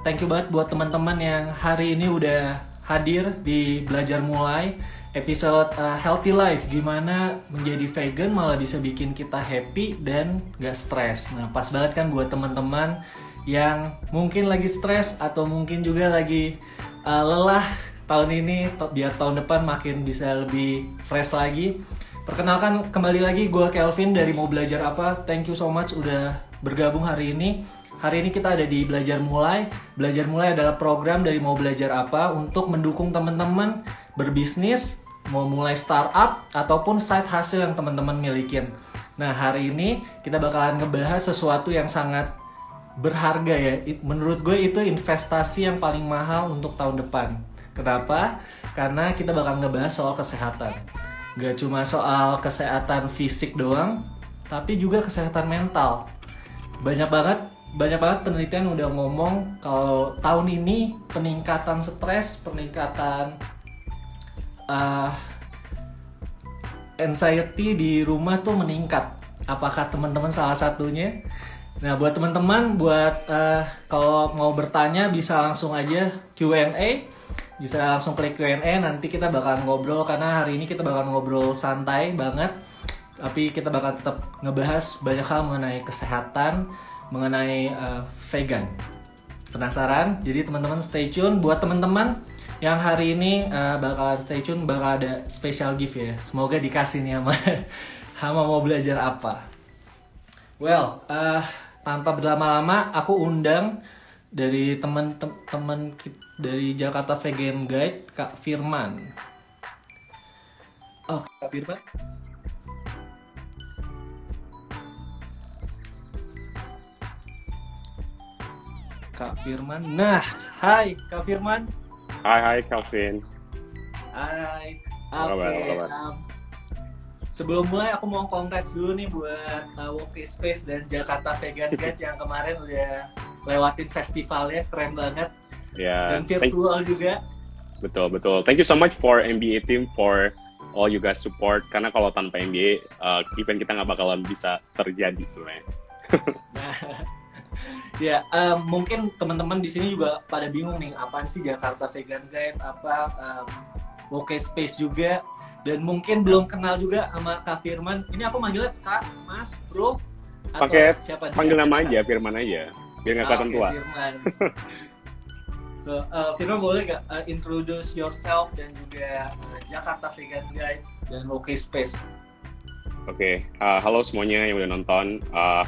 thank you banget buat teman-teman yang hari ini udah hadir di Belajar Mulai episode uh, Healthy Life gimana menjadi vegan malah bisa bikin kita happy dan gak stres. Nah, pas banget kan buat teman-teman yang mungkin lagi stres atau mungkin juga lagi uh, lelah tahun ini biar tahun depan makin bisa lebih fresh lagi. Perkenalkan kembali lagi gue Kelvin dari Mau Belajar Apa. Thank you so much udah bergabung hari ini. Hari ini kita ada di Belajar Mulai. Belajar Mulai adalah program dari Mau Belajar Apa untuk mendukung teman-teman berbisnis, mau mulai startup ataupun side hustle yang teman-teman milikin. Nah, hari ini kita bakalan ngebahas sesuatu yang sangat berharga ya. Menurut gue itu investasi yang paling mahal untuk tahun depan. Kenapa? Karena kita bakal ngebahas soal kesehatan. Gak cuma soal kesehatan fisik doang, tapi juga kesehatan mental. Banyak banget banyak banget penelitian udah ngomong kalau tahun ini peningkatan stres, peningkatan uh, anxiety di rumah tuh meningkat. Apakah teman-teman salah satunya? Nah, buat teman-teman, buat uh, kalau mau bertanya bisa langsung aja Q&A, bisa langsung klik Q&A. Nanti kita bakal ngobrol karena hari ini kita bakal ngobrol santai banget, tapi kita bakal tetap ngebahas banyak hal mengenai kesehatan, mengenai uh, vegan. Penasaran? Jadi teman-teman stay tune. Buat teman-teman yang hari ini uh, bakalan stay tune, bakal ada special gift ya. Semoga dikasih nih sama sama mau belajar apa. Well, uh, tanpa berlama-lama aku undang dari teman-teman dari Jakarta Vegan Guide Kak Firman. Oh, Kak Firman. Kak Firman. Nah, hai Kak Firman. Hai, hai Calvin. Hai. Oke. Okay, um, sebelum mulai aku mau congrats dulu nih buat uh, Woki Space dan Jakarta Vegan Guide yang kemarin udah lewatin festivalnya keren banget. Yeah, dan virtual juga. Betul betul. Thank you so much for MBA team for all you guys support. Karena kalau tanpa MBA uh, event kita nggak bakalan bisa terjadi sebenarnya. nah, ya um, mungkin teman-teman di sini juga pada bingung nih apaan sih Jakarta Vegan Guide apa um, Woke Space juga dan mungkin belum kenal juga sama Kak Firman. Ini aku manggilnya Kak, Mas, Bro, atau Pakai siapa panggil nama aja, Firman aja, biar nggak kelihatan ah, tua. Firman. so, uh, Firman boleh gak uh, introduce yourself dan juga uh, Jakarta Vegan Guide dan OK Space? Oke, okay. uh, halo semuanya yang udah nonton. Uh,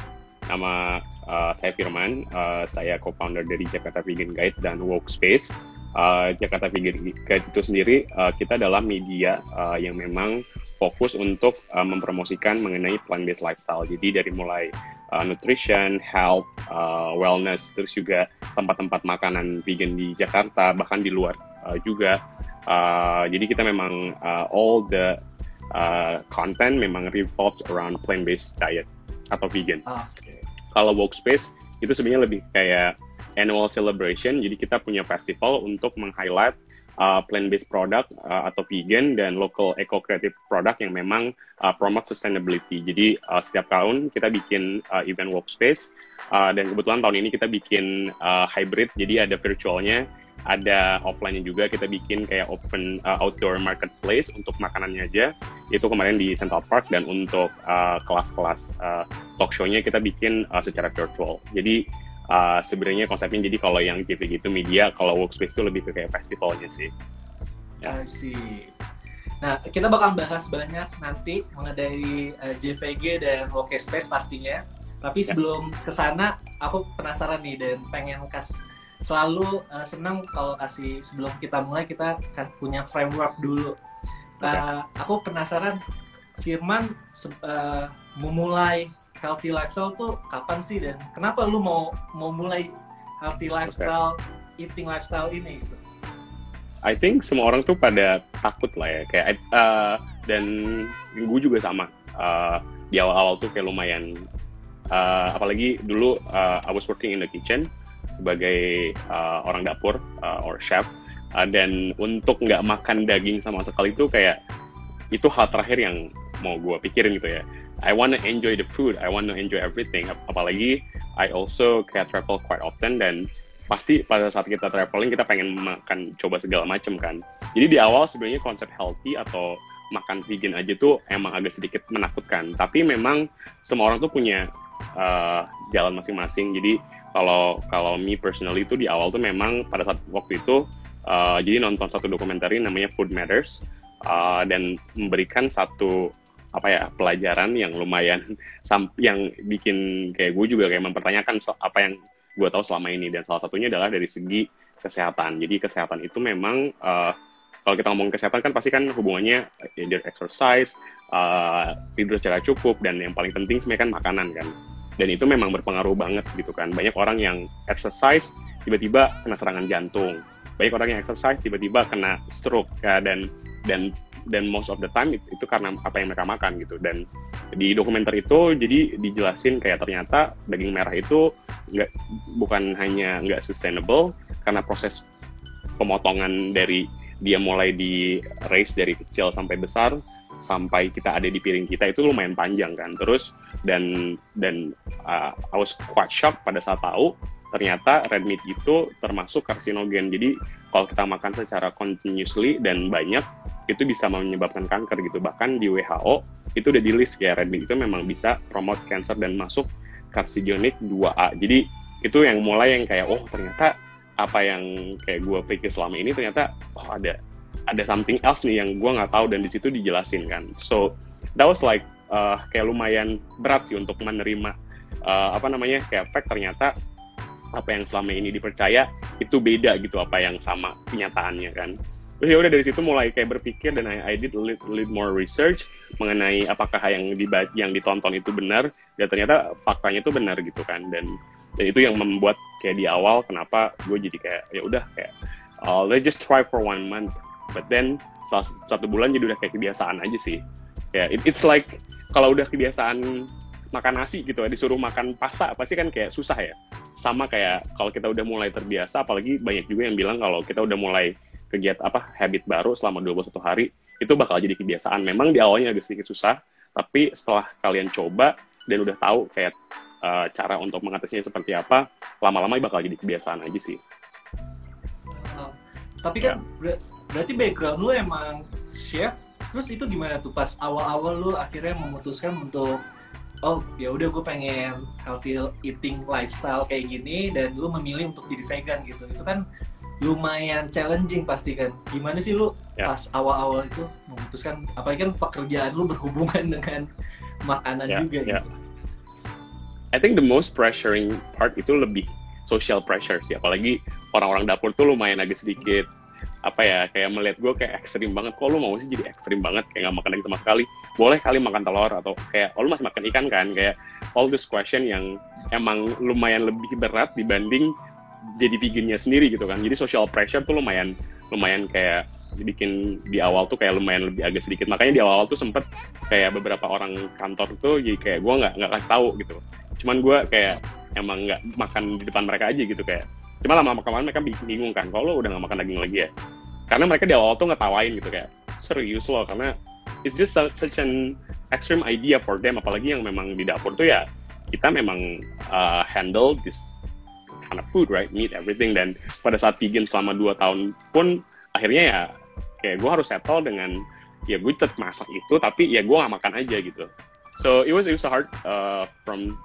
nama uh, saya Firman, uh, saya co-founder dari Jakarta Vegan Guide dan Woke Space uh, Jakarta Vegan Guide itu sendiri uh, kita adalah media uh, yang memang fokus untuk uh, mempromosikan mengenai plant-based lifestyle. Jadi dari mulai uh, nutrition, health, uh, wellness, terus juga tempat-tempat makanan vegan di Jakarta, bahkan di luar uh, juga. Uh, jadi kita memang uh, all the uh, content memang revolves around plant-based diet atau vegan. Ah. Kalau workspace itu sebenarnya lebih kayak annual celebration. Jadi kita punya festival untuk meng-highlight uh, plant-based product uh, atau vegan dan local eco-creative product yang memang uh, promote sustainability. Jadi uh, setiap tahun kita bikin uh, event workspace uh, dan kebetulan tahun ini kita bikin uh, hybrid. Jadi ada virtualnya, ada offline-nya juga. Kita bikin kayak open uh, outdoor marketplace untuk makanannya aja. Itu kemarin di Central Park dan untuk uh, kelas-kelas uh, talk show-nya kita bikin uh, secara virtual. Jadi uh, sebenarnya konsepnya jadi kalau yang gitu-gitu media kalau workspace itu lebih ke kayak festivalnya sih. Ya. I see. Nah, kita bakal bahas banyak nanti mengenai uh, JVG dan Workspace pastinya. Tapi ya. sebelum ke sana, aku penasaran nih dan pengen kas selalu uh, senang kalau kasih sebelum kita mulai kita kan punya framework dulu. Uh, okay. Aku penasaran Firman uh, memulai healthy lifestyle tuh kapan sih dan kenapa lu mau mau mulai healthy lifestyle, okay. eating lifestyle ini gitu? I think semua orang tuh pada takut lah ya kayak uh, dan gue juga sama uh, di awal-awal tuh kayak lumayan uh, apalagi dulu uh, I was working in the kitchen sebagai uh, orang dapur uh, or chef uh, dan untuk nggak makan daging sama sekali itu kayak itu hal terakhir yang mau gue pikirin gitu ya I want to enjoy the food, I want to enjoy everything. Apalagi I also kayak travel quite often dan pasti pada saat kita traveling kita pengen makan coba segala macam kan. Jadi di awal sebenarnya konsep healthy atau makan vegan aja tuh emang agak sedikit menakutkan. Tapi memang semua orang tuh punya uh, jalan masing-masing. Jadi kalau kalau me personally itu di awal tuh memang pada saat waktu itu uh, jadi nonton satu dokumenter namanya Food Matters uh, dan memberikan satu apa ya pelajaran yang lumayan yang bikin kayak gue juga kayak mempertanyakan apa yang gue tahu selama ini. Dan salah satunya adalah dari segi kesehatan. Jadi kesehatan itu memang uh, kalau kita ngomong kesehatan kan pasti kan hubungannya either exercise uh, tidur secara cukup dan yang paling penting sebenarnya kan makanan kan dan itu memang berpengaruh banget gitu kan. Banyak orang yang exercise tiba-tiba kena serangan jantung. Banyak orang yang exercise tiba-tiba kena stroke ya, dan dan dan most of the time itu, itu karena apa yang mereka makan gitu. Dan di dokumenter itu jadi dijelasin kayak ternyata daging merah itu nggak bukan hanya nggak sustainable karena proses pemotongan dari dia mulai di race dari kecil sampai besar sampai kita ada di piring kita itu lumayan panjang kan terus dan dan uh, I was quite shocked pada saat tahu ternyata red meat itu termasuk karsinogen. Jadi kalau kita makan secara continuously dan banyak, itu bisa menyebabkan kanker gitu. Bahkan di WHO itu udah di list ya red meat itu memang bisa promote cancer dan masuk carcinogenic 2A. Jadi itu yang mulai yang kayak oh ternyata apa yang kayak gue pikir selama ini ternyata oh ada ada something else nih yang gue nggak tahu dan di situ dijelasin kan. So that was like uh, kayak lumayan berat sih untuk menerima uh, apa namanya kayak fact ternyata apa yang selama ini dipercaya itu beda gitu apa yang sama kenyataannya kan. Terus ya udah dari situ mulai kayak berpikir dan I, I did lead, lead more research mengenai apakah yang di yang ditonton itu benar dan ternyata faktanya itu benar gitu kan. Dan dan itu yang membuat kayak di awal kenapa gue jadi kayak ya udah kayak uh, let's just try for one month but then setelah satu bulan jadi udah kayak kebiasaan aja sih. Ya yeah, it, it's like kalau udah kebiasaan makan nasi gitu ya disuruh makan pasta pasti kan kayak susah ya. Sama kayak kalau kita udah mulai terbiasa apalagi banyak juga yang bilang kalau kita udah mulai kegiatan apa habit baru selama 21 hari itu bakal jadi kebiasaan. Memang di awalnya agak sedikit susah tapi setelah kalian coba dan udah tahu kayak uh, cara untuk mengatasinya seperti apa lama-lama bakal jadi kebiasaan aja sih. Uh, tapi kan ya. Ber berarti background lu emang chef terus itu gimana tuh? Pas awal-awal lu akhirnya memutuskan untuk oh ya udah gue pengen healthy eating lifestyle kayak gini dan lu memilih untuk jadi vegan gitu. Itu kan lumayan challenging pasti kan. Gimana sih lu yeah. pas awal-awal itu memutuskan apalagi kan pekerjaan lu berhubungan dengan makanan yeah, juga yeah. gitu? I think the most pressuring part itu lebih social pressure sih. Apalagi orang-orang dapur tuh lumayan agak sedikit apa ya kayak melihat gue kayak ekstrim banget. Kok lu mau sih jadi ekstrim banget? Kayak nggak makan daging sama sekali. Boleh kali makan telur atau kayak oh lu masih makan ikan kan? Kayak all this question yang emang lumayan lebih berat dibanding jadi vegannya sendiri gitu kan. Jadi social pressure tuh lumayan lumayan kayak bikin di awal tuh kayak lumayan lebih agak sedikit. Makanya di awal, -awal tuh sempet kayak beberapa orang kantor tuh jadi kayak gue nggak nggak kasih tahu gitu. Cuman gue kayak emang nggak makan di depan mereka aja gitu kayak cuma lama-lama kemarin mereka bingung kan kalau lo udah gak makan daging lagi ya. Karena mereka di awal tuh ngetawain gitu kayak serius loh karena it's just such an extreme idea for them apalagi yang memang di dapur tuh ya kita memang uh, handle this kind of food right? Meat everything dan pada saat vegan selama dua tahun pun akhirnya ya kayak gue harus settle dengan ya gue tetap masak itu tapi ya gue gak makan aja gitu. So it was it was hard uh, from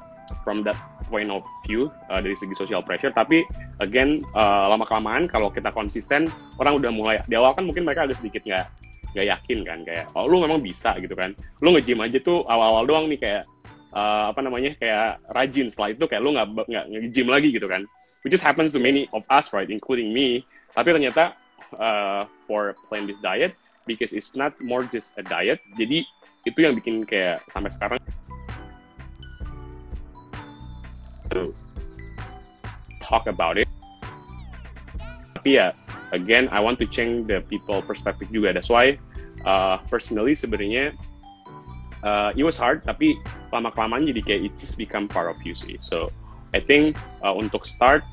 from that point of view uh, dari segi social pressure. Tapi again uh, lama kelamaan kalau kita konsisten orang udah mulai di awal kan mungkin mereka agak sedikit nggak nggak yakin kan kayak oh lu memang bisa gitu kan. Lu nge-gym aja tuh awal-awal doang nih kayak uh, apa namanya kayak rajin. Setelah itu kayak lu nggak nggak nge-gym lagi gitu kan. Which just happens to many of us right including me. Tapi ternyata uh, for plant this diet because it's not more just a diet jadi itu yang bikin kayak sampai sekarang to talk about it. Tapi ya, again, I want to change the people perspective juga. That's why, uh, personally sebenarnya uh, it was hard, tapi lama kelamaan jadi kayak it's become part of you sih. So I think uh, untuk start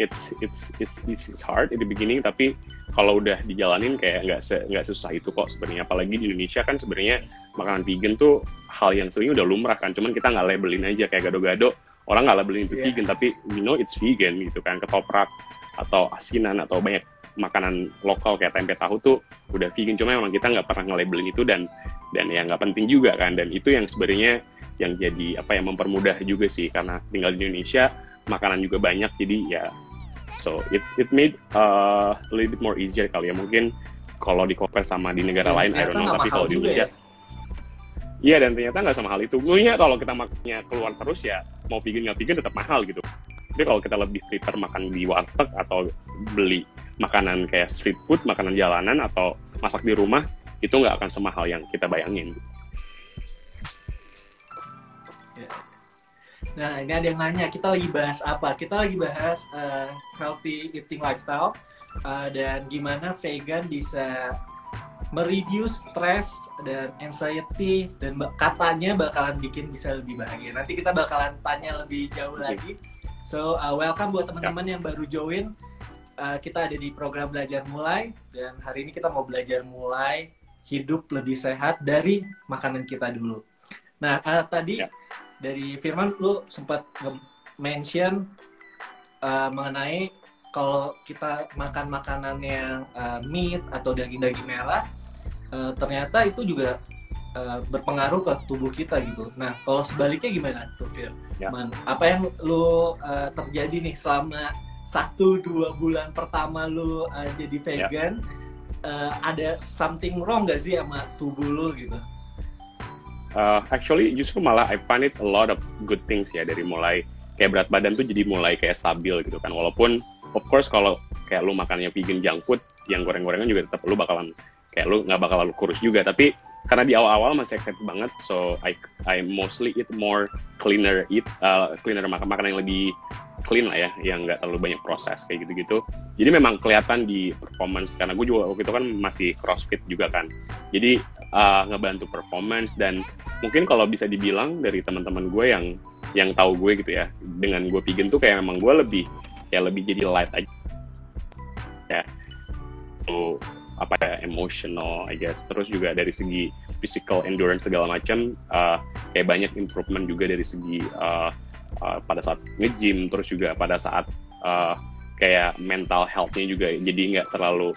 it's it's it's it's hard in the beginning, tapi kalau udah dijalanin kayak nggak se nggak susah itu kok sebenarnya. Apalagi di Indonesia kan sebenarnya makanan vegan tuh hal yang sebenarnya udah lumrah kan. Cuman kita nggak labelin aja kayak gado-gado orang nggak labelin itu Yeah. vegan tapi we know it's vegan gitu kan ketoprak atau asinan atau banyak makanan lokal kayak tempe tahu tuh udah vegan cuma memang kita nggak pernah nge-labelin itu dan dan ya nggak penting juga kan dan itu yang sebenarnya yang jadi apa yang mempermudah juga sih karena tinggal di Indonesia makanan juga banyak jadi ya so it it made uh, a little bit more easier kali ya mungkin kalau di compare sama di negara Dan lain I don't know tapi kalau di Indonesia ya. Iya dan ternyata nggak sama hal itu. Mungkin kalau kita makannya keluar terus ya mau vegan nggak vegan tetap mahal gitu. Tapi kalau kita lebih prefer makan di warteg atau beli makanan kayak street food, makanan jalanan atau masak di rumah itu nggak akan semahal yang kita bayangin. Nah, ini ada yang nanya, kita lagi bahas apa? Kita lagi bahas uh, healthy eating lifestyle uh, dan gimana vegan bisa mereduce stress dan anxiety dan katanya bakalan bikin bisa lebih bahagia. Nanti kita bakalan tanya lebih jauh Oke. lagi. So, uh, welcome buat teman-teman yang baru join. Uh, kita ada di program Belajar Mulai dan hari ini kita mau belajar mulai hidup lebih sehat dari makanan kita dulu. Nah, uh, tadi Ya. dari Firman lu sempat mention uh, mengenai kalau kita makan makanan yang uh, meat atau daging-daging merah uh, ternyata itu juga uh, berpengaruh ke tubuh kita gitu. Nah, kalau sebaliknya gimana tuh Fir? Ya. Man, apa yang lu uh, terjadi nih selama satu dua bulan pertama lu uh, jadi vegan? Uh, ada something wrong gak sih sama tubuh lu gitu? Uh, actually justru malah I find it a lot of good things ya dari mulai kayak berat badan tuh jadi mulai kayak stabil gitu kan. Walaupun of course kalau kayak lu makannya vegan junk food yang goreng-gorengan juga tetap lu bakalan kayak lu nggak bakal lu kurus juga. Tapi karena di awal-awal masih excited banget so I I mostly eat more cleaner eat uh, cleaner makan makanan yang lebih clean lah ya yang nggak terlalu banyak proses kayak gitu-gitu. Jadi memang kelihatan di performance karena gue juga waktu itu kan masih crossfit juga kan. Jadi uh, ngebantu performance dan mungkin kalau bisa dibilang dari teman-teman gue yang yang tahu gue gitu ya dengan gue vegan tuh kayak memang gue lebih ya lebih jadi light aja. Ya. Tuh apa ya emotional I guess. Terus juga dari segi physical endurance segala macam uh, kayak banyak improvement juga dari segi uh, uh, pada saat nge-gym terus juga pada saat uh, kayak mental health-nya juga jadi nggak terlalu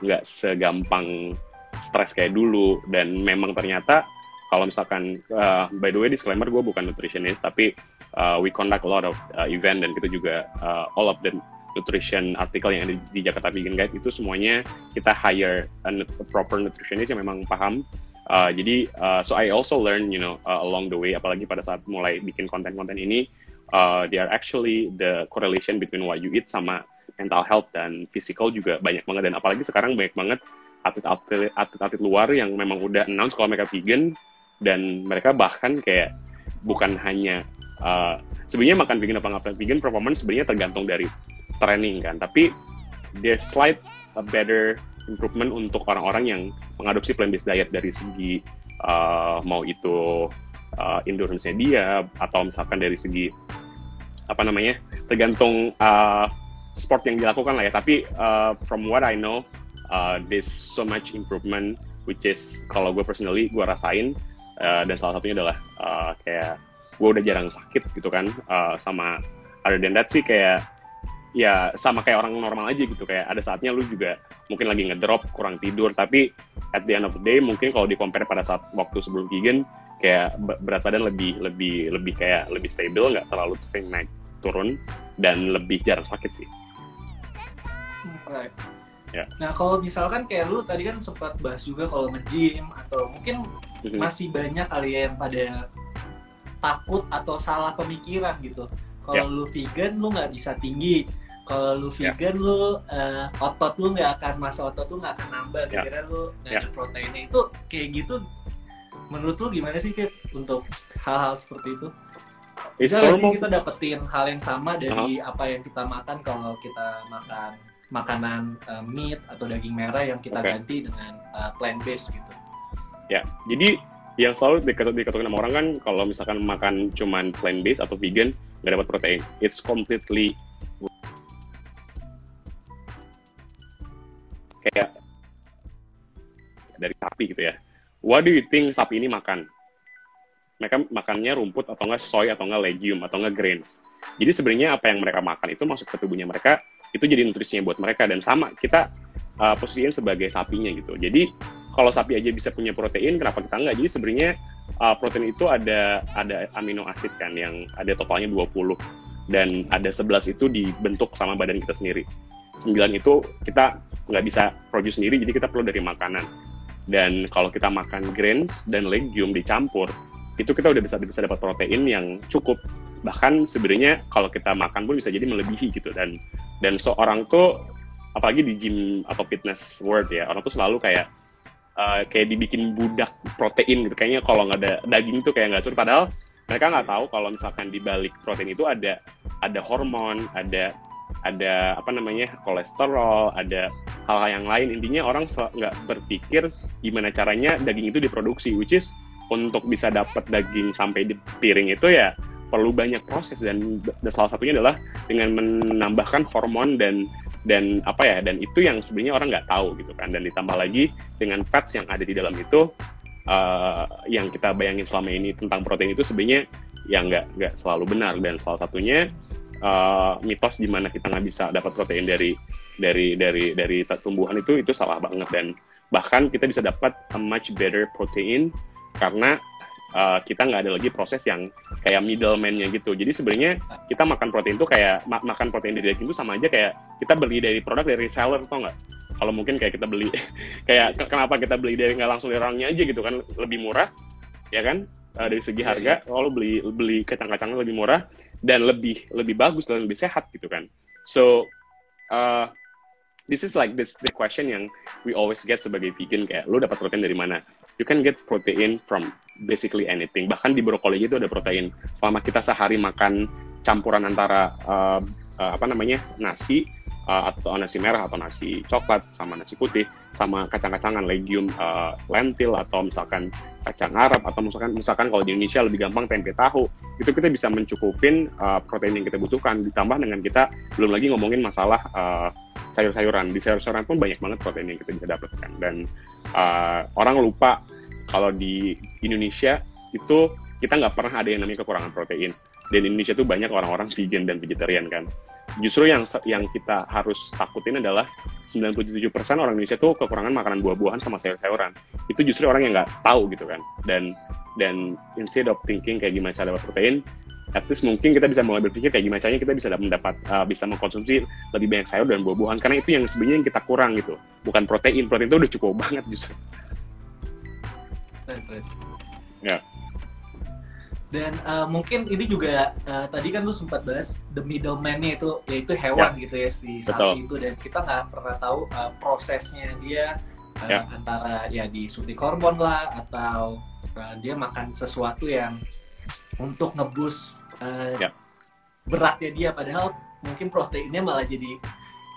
nggak segampang stres kayak dulu. Dan memang ternyata kalau misalkan uh, by the way disclaimer gue bukan nutritionist tapi uh, we conduct a lot of uh, event dan kita juga uh, all of the nutrition artikel yang ada di Jakarta Vegan Guide itu semuanya kita hire a, a proper nutritionist yang memang paham. Uh, jadi uh, so I also learn you know uh, along the way apalagi pada saat mulai bikin konten-konten ini uh, they are actually the correlation between what you eat sama mental health dan physical juga banyak banget. Dan apalagi sekarang banyak banget atlet-atlet luar yang memang udah announce kalau mereka vegan dan mereka bahkan kayak bukan hanya uh, sebenarnya makan vegan apa nggak vegan performance sebenarnya tergantung dari training kan. Tapi there's slight a better improvement untuk orang-orang yang mengadopsi plant-based diet dari segi uh, mau itu uh, endurance-nya dia atau misalkan dari segi apa namanya tergantung uh, sport yang dilakukan lah ya. Tapi uh, from what I know uh, there's so much improvement which is kalau gue personally gue rasain uh, dan salah satunya adalah uh, kayak gue udah jarang sakit gitu kan uh, sama other than sih kayak ya sama kayak orang normal aja gitu kayak ada saatnya lu juga mungkin lagi ngedrop kurang tidur tapi at the end of the day mungkin kalau di compare pada saat waktu sebelum vegan kayak be- berat badan lebih lebih lebih kayak lebih stable nggak terlalu sering naik turun dan lebih jarang sakit sih Right. Ya. Nah kalau misalkan kayak lu tadi kan sempat bahas juga kalau nge-gym atau mungkin Mhm. masih banyak kali ya yang pada takut atau salah pemikiran gitu. Kalau Ya. lu vegan lu nggak bisa tinggi. Kalau lu Ya. vegan lu eh, otot lu nggak akan masa otot lu nggak akan nambah. Ya. Kira lu nggak Ya. ada proteinnya itu kayak gitu. Menurut lu gimana sih Fit untuk hal-hal seperti itu? Bisa nggak sih kita dapetin hal yang sama dari apa yang kita makan kalau kita makan makanan uh, meat atau daging merah yang kita Oke. ganti dengan uh, plant based gitu. Ya, jadi yang selalu dikata- dikatakan sama orang kan kalau misalkan makan cuman plant based atau vegan nggak dapat protein. It's completely kayak dari sapi gitu ya. What do you think sapi ini makan? mereka makannya rumput atau enggak soy atau enggak legume atau enggak grains. Jadi sebenarnya apa yang mereka makan itu masuk ke tubuhnya mereka itu jadi nutrisinya buat mereka dan sama kita uh, posisiin sebagai sapinya gitu. Jadi kalau sapi aja bisa punya protein, kenapa kita enggak? Jadi sebenarnya uh, protein itu ada ada amino asid kan yang ada totalnya 20 dan ada 11 itu dibentuk sama badan kita sendiri. 9 itu kita nggak bisa produce sendiri, jadi kita perlu dari makanan. Dan kalau kita makan grains dan legume dicampur, itu kita udah bisa bisa dapat protein yang cukup. Bahkan sebenarnya kalau kita makan pun bisa jadi melebihi gitu. Dan dan seorang tuh apalagi di gym atau fitness world ya, orang tuh selalu kayak uh, kayak dibikin budak protein gitu. Kayaknya kalau nggak ada daging tuh kayak nggak seru. Padahal mereka nggak tahu kalau misalkan di balik protein itu ada ada hormon, ada ada apa namanya kolesterol, ada hal-hal yang lain. Intinya orang nggak berpikir gimana caranya daging itu diproduksi, which is untuk bisa dapat daging sampai di piring itu ya perlu banyak proses dan salah satunya adalah dengan menambahkan hormon dan dan apa ya dan itu yang sebenarnya orang nggak tahu gitu kan. Dan ditambah lagi dengan fats yang ada di dalam itu uh, yang kita bayangin selama ini tentang protein itu sebenarnya yang nggak nggak selalu benar. Dan salah satunya uh, mitos di mana kita nggak bisa dapat protein dari dari dari dari tumbuhan itu itu salah banget. Dan bahkan kita bisa dapat a much better protein karena uh, kita nggak ada lagi proses yang kayak middleman-nya gitu. Jadi sebenarnya kita makan protein itu kayak ma makan protein dari daging itu sama aja kayak kita beli dari produk dari seller atau nggak? Kalau mungkin kayak kita beli kayak kenapa kita beli dari nggak langsung dari orangnya aja gitu kan lebih murah, ya kan? Uh, dari segi iya, harga, iya. kalau beli beli kacang-kacangnya lebih murah, dan lebih lebih bagus dan lebih sehat gitu kan so uh, this is like this the question yang we always get sebagai vegan kayak lo dapat protein dari mana you can get protein from basically anything. Bahkan di brokoli itu ada protein. Selama kita sehari makan campuran antara uh, uh, apa namanya nasi uh, atau nasi merah atau nasi coklat sama nasi putih sama kacang-kacangan legume uh, lentil atau misalkan kacang Arab atau misalkan misalkan kalau di Indonesia lebih gampang tempe tahu. Itu kita bisa mencukupin uh, protein yang kita butuhkan. Ditambah dengan kita belum lagi ngomongin masalah uh, sayur-sayuran. Di sayur-sayuran pun banyak banget protein yang kita bisa dapatkan. Dan uh, orang lupa kalau di Indonesia itu kita nggak pernah ada yang namanya kekurangan protein dan Indonesia itu banyak orang-orang vegan dan vegetarian kan justru yang yang kita harus takutin adalah 97% orang Indonesia tuh kekurangan makanan buah-buahan sama sayur-sayuran. Itu justru orang yang nggak tahu gitu kan. Dan dan instead of thinking kayak gimana cara dapat protein, at least mungkin kita bisa mulai berpikir kayak gimana caranya kita bisa mendapat uh, bisa mengkonsumsi lebih banyak sayur dan buah-buahan karena itu yang sebenarnya yang kita kurang gitu. Bukan protein, protein itu udah cukup banget justru. Ya dan uh, mungkin ini juga uh, tadi kan lu sempat bahas the middleman-nya itu yaitu hewan ya. gitu ya si sapi itu dan kita nggak pernah tahu uh, prosesnya dia uh, ya. antara ya disuntik hormon lah atau uh, dia makan sesuatu yang untuk ngebus uh, ya. beratnya dia padahal mungkin proteinnya malah jadi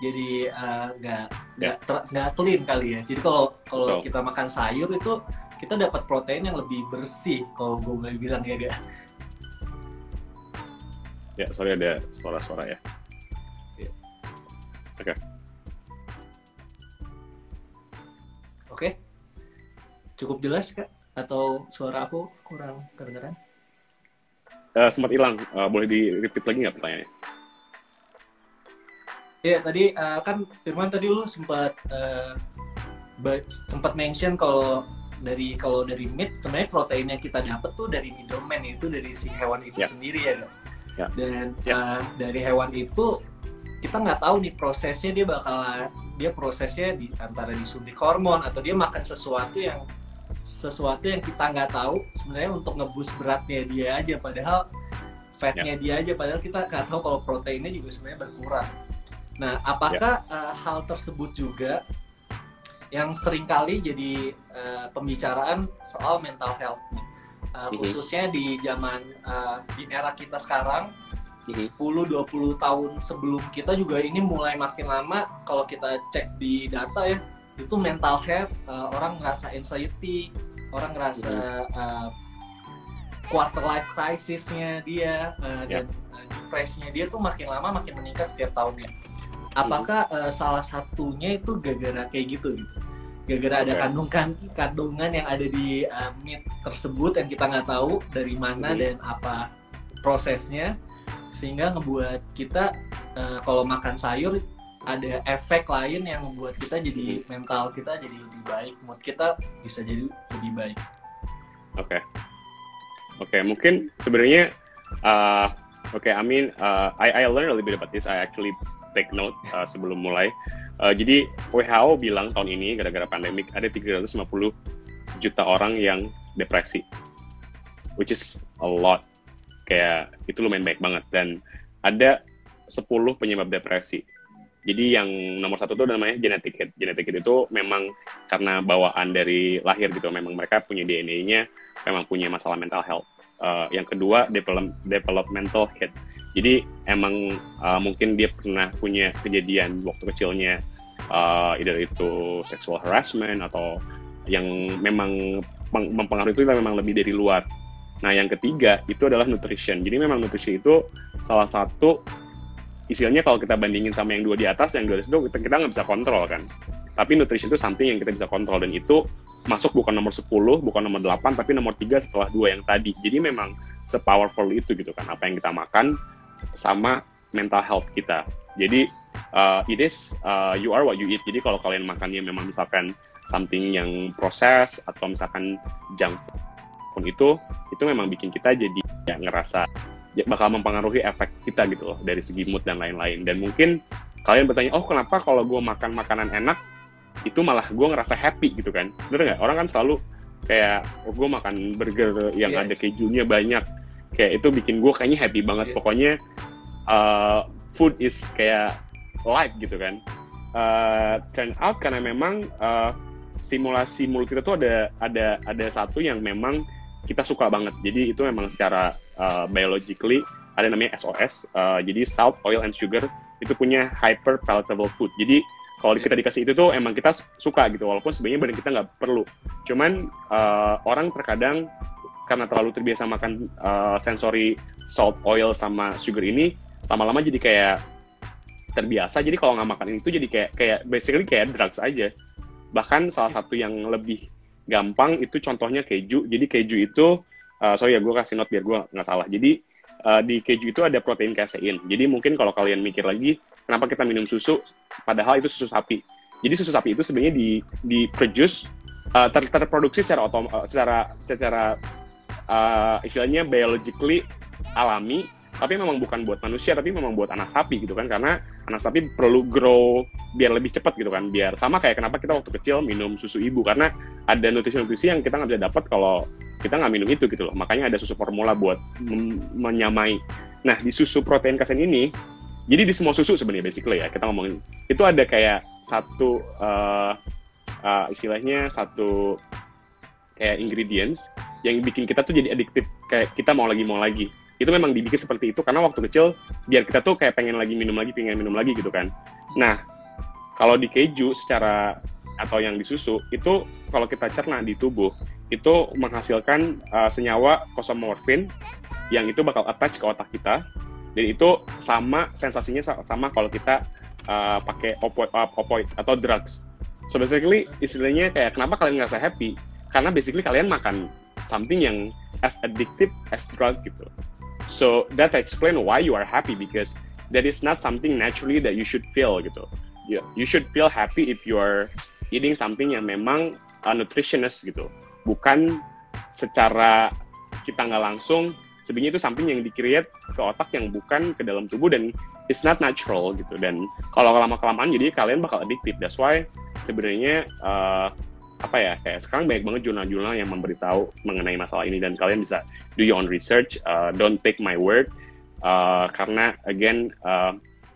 jadi nggak uh, nggak ya. nggak clean kali ya jadi kalau kalau kita makan sayur itu kita dapat protein yang lebih bersih kalau gue boleh bilang ya gak ya sorry ada suara-suara ya, ya. oke okay. oke okay. cukup jelas kak atau suara aku kurang kedengaran uh, sempat hilang uh, boleh di repeat lagi nggak pertanyaannya Ya tadi uh, kan Firman tadi lu sempat uh, sempat mention kalau dari kalau dari meat sebenarnya protein yang kita dapat tuh dari middleman itu dari si hewan itu yeah. sendiri ya yeah. dan yeah. Uh, dari hewan itu kita nggak tahu nih prosesnya dia bakal dia prosesnya di antara disuntik hormon atau dia makan sesuatu yang sesuatu yang kita nggak tahu sebenarnya untuk ngebus beratnya dia aja padahal fatnya yeah. dia aja padahal kita nggak tahu kalau proteinnya juga sebenarnya berkurang nah apakah yeah. uh, hal tersebut juga yang sering kali jadi uh, pembicaraan soal mental health. Uh, khususnya di zaman uh, di era kita sekarang mm-hmm. 10-20 tahun sebelum kita juga ini mulai makin lama. Kalau kita cek di data ya itu mental health uh, orang ngerasa anxiety orang ngerasa uh, quarter life crisisnya dia uh, yeah. dan uh, depresinya dia tuh makin lama makin meningkat setiap tahunnya apakah uh, salah satunya itu gara-gara kayak gitu gitu? Gara-gara ada kandungan kandungan yang ada di uh, meat tersebut yang kita nggak tahu dari mana hmm. dan apa prosesnya sehingga ngebuat kita uh, kalau makan sayur ada efek lain yang membuat kita jadi mental kita jadi lebih baik mood kita bisa jadi lebih baik. Oke. Okay. oke okay, mungkin sebenarnya uh, oke okay, I mean uh, I I learned a little bit about this. I actually take note uh, sebelum mulai uh, jadi WHO bilang tahun ini gara-gara pandemik ada 350 juta orang yang depresi which is a lot kayak itu lumayan baik banget dan ada 10 penyebab depresi jadi yang nomor satu itu namanya genetic hit. Genetic hit itu memang karena bawaan dari lahir gitu. Memang mereka punya DNA-nya, memang punya masalah mental health. Uh, yang kedua develop, developmental hit. Jadi emang uh, mungkin dia pernah punya kejadian waktu kecilnya, uh, either itu sexual harassment atau yang memang mempengaruhi itu memang lebih dari luar. Nah yang ketiga itu adalah nutrition. Jadi memang nutrisi itu salah satu istilahnya kalau kita bandingin sama yang dua di atas, yang dua di situ kita kita nggak bisa kontrol kan. Tapi nutrisi itu something yang kita bisa kontrol dan itu masuk bukan nomor 10, bukan nomor 8, tapi nomor 3 setelah dua yang tadi. Jadi memang sepowerful itu gitu kan, apa yang kita makan sama mental health kita. Jadi uh, it is uh, you are what you eat. Jadi kalau kalian makannya memang misalkan something yang proses atau misalkan junk food pun itu, itu memang bikin kita jadi ya ngerasa Ya, bakal mempengaruhi efek kita gitu loh dari segi mood dan lain-lain dan mungkin kalian bertanya oh kenapa kalau gue makan makanan enak itu malah gue ngerasa happy gitu kan bener nggak orang kan selalu kayak oh, gue makan burger yang yeah. ada kejunya banyak kayak itu bikin gue kayaknya happy banget yeah. pokoknya uh, food is kayak life gitu kan uh, turn out karena memang uh, stimulasi mulut kita tuh ada ada ada satu yang memang kita suka banget. Jadi itu memang secara uh, biologically ada namanya SOS. Uh, jadi salt, oil, and sugar itu punya hyper palatable food. Jadi kalau kita dikasih itu tuh emang kita suka gitu, walaupun sebenarnya badan kita nggak perlu. Cuman uh, orang terkadang karena terlalu terbiasa makan uh, sensory salt, oil, sama sugar ini, lama-lama jadi kayak terbiasa. Jadi kalau nggak makan itu jadi kayak kayak basically kayak drugs aja. Bahkan salah satu yang lebih gampang itu contohnya keju. Jadi keju itu, uh, sorry ya gue kasih note biar gue nggak salah. Jadi uh, di keju itu ada protein kasein. Jadi mungkin kalau kalian mikir lagi, kenapa kita minum susu, padahal itu susu sapi. Jadi susu sapi itu sebenarnya di di produce uh, ter terproduksi secara otom uh, secara secara uh, istilahnya biologically alami tapi memang bukan buat manusia tapi memang buat anak sapi gitu kan. Karena anak sapi perlu grow biar lebih cepat gitu kan. Biar sama kayak kenapa kita waktu kecil minum susu ibu. Karena ada nutrisi-nutrisi yang kita nggak bisa dapat kalau kita nggak minum itu gitu loh. Makanya ada susu formula buat menyamai. Nah di susu protein kasein ini jadi di semua susu sebenarnya basically ya kita ngomongin. Itu ada kayak satu uh, uh, istilahnya satu kayak ingredients yang bikin kita tuh jadi adiktif kayak kita mau lagi mau lagi itu memang dibikin seperti itu karena waktu kecil biar kita tuh kayak pengen lagi minum lagi pengen minum lagi gitu kan. Nah kalau di keju secara atau yang di susu itu kalau kita cerna di tubuh itu menghasilkan uh, senyawa kosomorfin yang itu bakal attach ke otak kita. Dan itu sama sensasinya sama kalau kita uh, pakai opioid, uh, opioid atau drugs. So basically istilahnya kayak kenapa kalian ngerasa happy? Karena basically kalian makan something yang as addictive as drug gitu So that explain why you are happy because that is not something naturally that you should feel gitu. You, you should feel happy if you are eating something yang memang uh, nutritionist gitu. Bukan secara kita nggak langsung sebenarnya itu something yang dikreat ke otak yang bukan ke dalam tubuh dan it's not natural gitu dan kalau lama kelamaan jadi kalian bakal addicted that's why sebenarnya uh, apa ya kayak sekarang banyak banget jurnal-jurnal yang memberitahu mengenai masalah ini dan kalian bisa do your own research uh, don't take my word. Uh, karena again uh,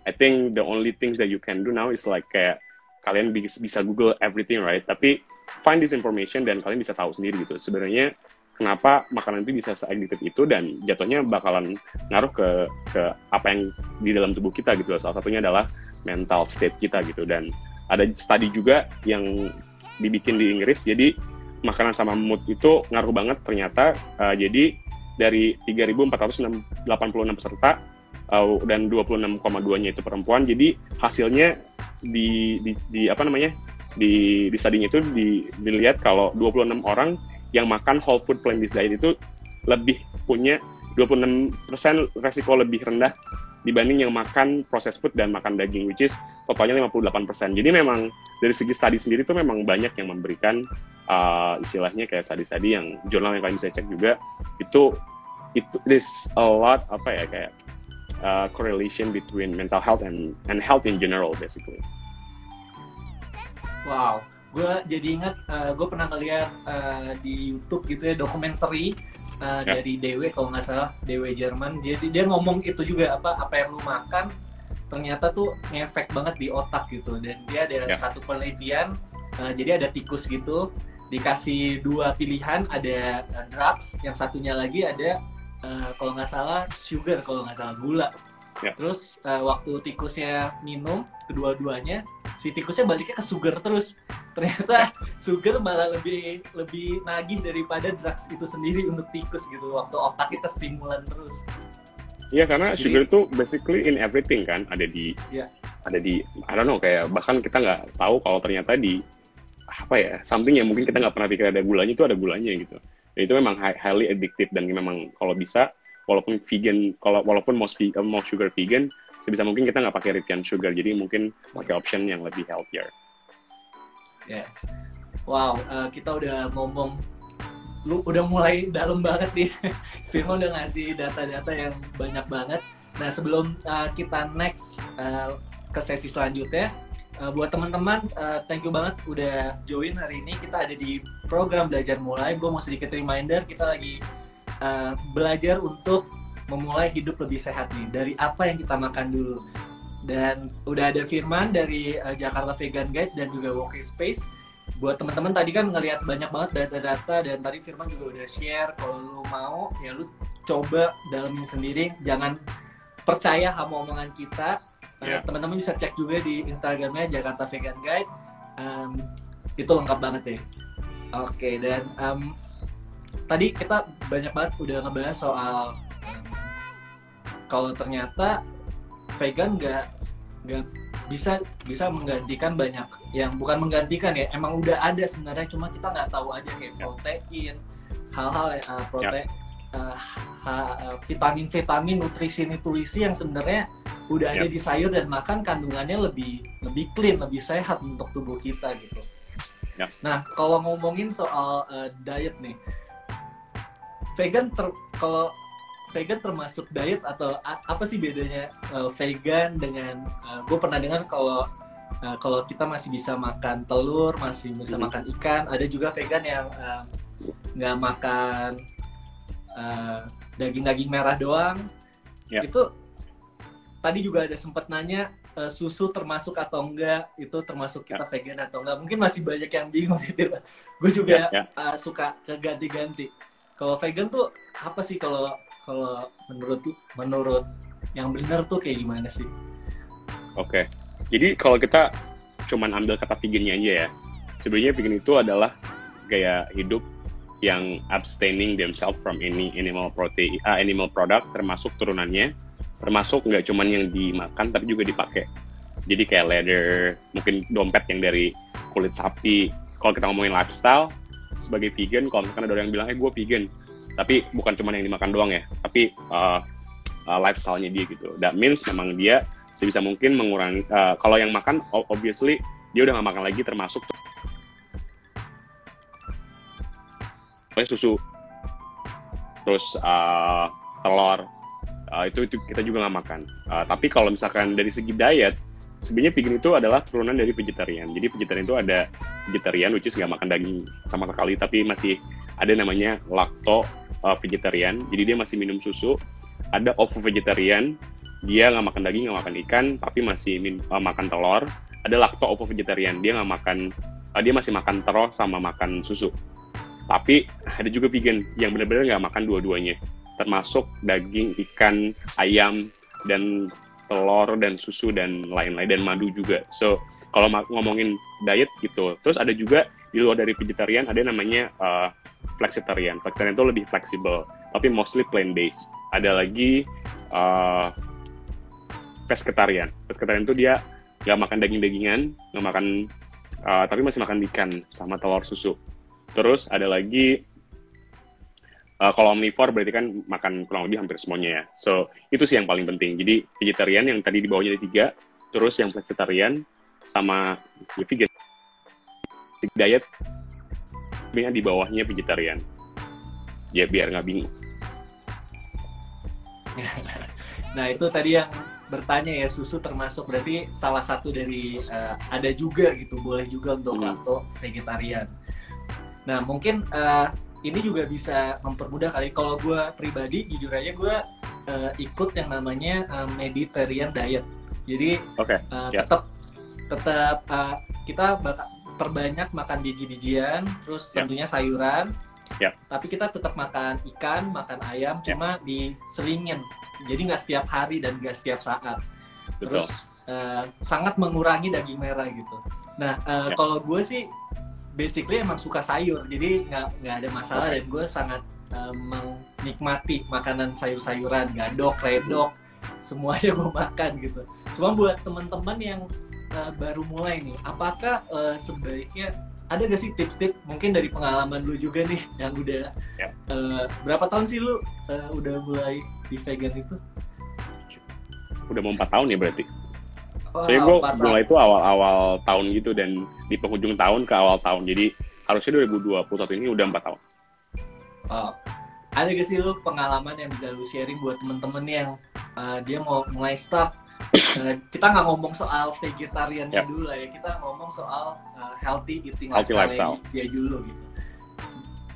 I think the only things that you can do now is like kayak kalian bisa, Google everything right? Tapi find this information dan kalian bisa tahu sendiri gitu. Sebenarnya kenapa makanan itu bisa se-addictive itu dan jatuhnya bakalan ngaruh ke ke apa yang di dalam tubuh kita gitu. Salah satunya adalah mental state kita gitu. Dan ada study juga yang dibikin di Inggris. Jadi makanan sama mood itu ngaruh banget ternyata. Uh, jadi dari 3.486 peserta uh, dan 26,2-nya itu perempuan. Jadi hasilnya di, di, di apa namanya di di studinya itu di, dilihat kalau 26 orang yang makan whole food plant based diet itu lebih punya 26% resiko lebih rendah dibanding yang makan processed food dan makan daging which is totalnya 58%. Jadi memang dari segi studi sendiri itu memang banyak yang memberikan uh, istilahnya kayak studi-studi yang jurnal yang kalian bisa cek juga itu itu there's a lot apa ya kayak uh, correlation between mental health and and health in general basically. Wow, gue jadi ingat uh, gue pernah ngeliat uh, di YouTube gitu ya dokumenter uh, ya. dari DW kalau nggak salah DW Jerman. Jadi dia ngomong itu juga apa apa yang lu makan ternyata tuh ngefek banget di otak gitu dan dia ada ya. satu penelitian uh, jadi ada tikus gitu dikasih dua pilihan ada uh, drugs yang satunya lagi ada uh, kalau nggak salah sugar kalau nggak salah gula Ya. Terus uh, waktu tikusnya minum kedua-duanya, si tikusnya baliknya ke sugar terus. Ternyata sugar malah lebih lebih nagih daripada drugs itu sendiri untuk tikus gitu. Waktu otaknya kestimulan terus. Iya karena Jadi, sugar itu basically in everything kan ada di ya. ada di I don't know kayak bahkan kita nggak tahu kalau ternyata di apa ya something yang mungkin kita nggak pernah pikir ada gulanya itu ada gulanya gitu. Dan itu memang highly addictive dan memang kalau bisa walaupun vegan kalau walaupun mau, mau sugar vegan sebisa mungkin kita nggak pakai refined sugar jadi mungkin pakai option yang lebih healthier. Yes. Wow uh, kita udah ngomong lu udah mulai dalam banget nih. Firman udah ngasih data-data yang banyak banget. Nah sebelum uh, kita next uh, ke sesi selanjutnya uh, buat teman-teman uh, thank you banget udah join hari ini. Kita ada di program belajar mulai. Gue mau sedikit reminder kita lagi uh, belajar untuk memulai hidup lebih sehat nih. Dari apa yang kita makan dulu. Dan udah ada Firman dari uh, Jakarta Vegan Guide dan juga Walking Space. Buat teman-teman tadi kan ngelihat banyak banget data-data dan tadi Firman juga udah share. Kalau lu mau ya lu coba dalamin sendiri. Jangan percaya sama omongan kita. Yeah. uh, teman-teman bisa cek juga di Instagramnya Jakarta Vegan Guide. Um, itu lengkap banget deh. Oke okay, dan um, tadi kita banyak banget udah ngebahas soal kalau ternyata vegan nggak nggak bisa bisa menggantikan banyak yang bukan menggantikan ya emang udah ada sebenarnya cuma kita nggak tahu aja kayak ya. protein hal-hal ya uh, protein uh, uh, vitamin vitamin nutrisi nutrisi yang sebenarnya udah ada di sayur dan makan kandungannya lebih lebih clean lebih sehat untuk tubuh kita gitu. Nah kalau ngomongin soal uh, diet nih vegan ter kalau vegan termasuk diet atau apa sih bedanya uh, vegan dengan uh, eh, gue pernah dengar kalau uh, kalau kita masih bisa makan telur masih bisa hmm. makan ikan ada juga vegan yang nggak uh, makan daging-daging uh, merah doang yeah. itu tadi juga ada sempat nanya uh, susu termasuk atau enggak itu termasuk kita yeah. vegan atau enggak mungkin masih banyak yang bingung gitu gue juga yeah, yeah. Uh, suka keganti-ganti kalau vegan tuh apa sih kalau kalau menurut menurut yang benar tuh kayak gimana sih? Oke. Okay. Jadi kalau kita cuman ambil kata vegannya aja ya. Sebenarnya vegan itu adalah gaya hidup yang abstaining themselves from any animal protein, uh, animal product termasuk turunannya, termasuk nggak cuman yang dimakan tapi juga dipakai. Jadi kayak leather, mungkin dompet yang dari kulit sapi. Kalau kita ngomongin lifestyle, sebagai vegan kalau misalkan ada orang yang bilang eh gue vegan. Tapi bukan cuma yang dimakan doang ya tapi uh, uh, lifestyle-nya dia gitu. That means memang dia sebisa mungkin mengurangi uh, kalau yang makan obviously dia udah gak makan lagi termasuk susu terus uh, telur uh, itu itu kita juga nggak makan. Uh, tapi kalau misalkan dari segi diet sebenarnya vegan itu adalah turunan dari vegetarian. Jadi vegetarian itu ada vegetarian which is nggak makan daging sama sekali tapi masih ada namanya lacto uh, vegetarian. Jadi dia masih minum susu. Ada ovo vegetarian, dia nggak makan daging, nggak makan ikan, tapi masih min, uh, makan telur. Ada lacto ovo vegetarian, dia nggak makan, uh, dia masih makan telur sama makan susu. Tapi ada juga vegan yang benar-benar nggak makan dua-duanya, termasuk daging, ikan, ayam, dan telur dan susu dan lain-lain dan madu juga. So kalau ngomongin diet gitu, terus ada juga di luar dari vegetarian ada namanya uh, flexitarian. Flexitarian itu lebih fleksibel, tapi mostly plant based. Ada lagi uh, pescetarian. Pescetarian itu dia nggak makan daging-dagingan, nggak makan uh, tapi masih makan ikan sama telur susu. Terus ada lagi uh, kalau omnivore berarti kan makan kurang lebih hampir semuanya ya. So itu sih yang paling penting. Jadi vegetarian yang tadi di bawahnya ada tiga, terus yang vegetarian sama ya, vegan diet di bawahnya vegetarian. Ya biar nggak bingung. nah itu tadi yang bertanya ya susu termasuk berarti salah satu dari uh, ada juga gitu boleh juga untuk hmm. vegetarian. Nah mungkin uh, ini juga bisa mempermudah kali kalau gue pribadi jujur aja gue uh, ikut yang namanya uh, Mediterranean diet. Jadi okay. uh, yeah. tetap tetap uh, kita bakal perbanyak makan biji-bijian, terus yeah. tentunya sayuran, Yeah. Tapi kita tetap makan ikan, makan ayam, yeah. cuma diselingin. Jadi nggak setiap hari dan nggak setiap saat. Betul. Terus uh, sangat mengurangi daging merah gitu. Nah uh, yeah. kalau gue sih basically emang suka sayur, jadi nggak nggak ada masalah okay. dan gue sangat uh, menikmati makanan sayur-sayuran, gadok, redok, semuanya gue makan gitu. Cuma buat teman-teman yang uh, baru mulai nih, apakah uh, sebaiknya ada gak sih tips-tips mungkin dari pengalaman lu juga nih yang udah ya. uh, berapa tahun sih lu uh, udah mulai di vegan itu? Udah mau empat tahun ya berarti. Soalnya gue mulai itu awal-awal tahun gitu dan di penghujung tahun ke awal tahun. Jadi harusnya 2021 ini udah empat tahun. Oh. Ada gak sih lu pengalaman yang bisa lu sharing buat temen-temen yang uh, dia mau mulai start uh, kita nggak ngomong soal vegetarian yep. dulu lah ya kita ngomong soal uh, healthy eating healthy lifestyle, lifestyle. dia dulu gitu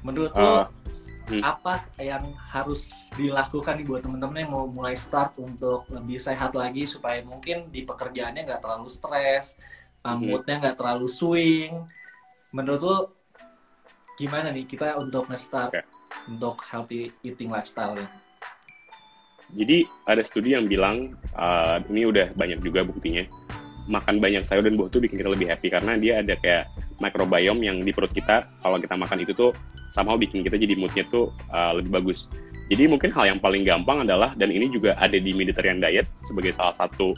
menurut uh, lo hmm. apa yang harus dilakukan nih buat temen-temen yang mau mulai start untuk lebih sehat lagi supaya mungkin di pekerjaannya nggak terlalu stres uh, moodnya nggak terlalu swing menurut lo gimana nih kita untuk nge-start okay. untuk healthy eating lifestyle ya? Jadi ada studi yang bilang uh, ini udah banyak juga buktinya makan banyak sayur dan buah tuh bikin kita lebih happy karena dia ada kayak microbiome yang di perut kita kalau kita makan itu tuh somehow bikin kita jadi moodnya tuh uh, lebih bagus. Jadi mungkin hal yang paling gampang adalah dan ini juga ada di Mediterranean diet sebagai salah satu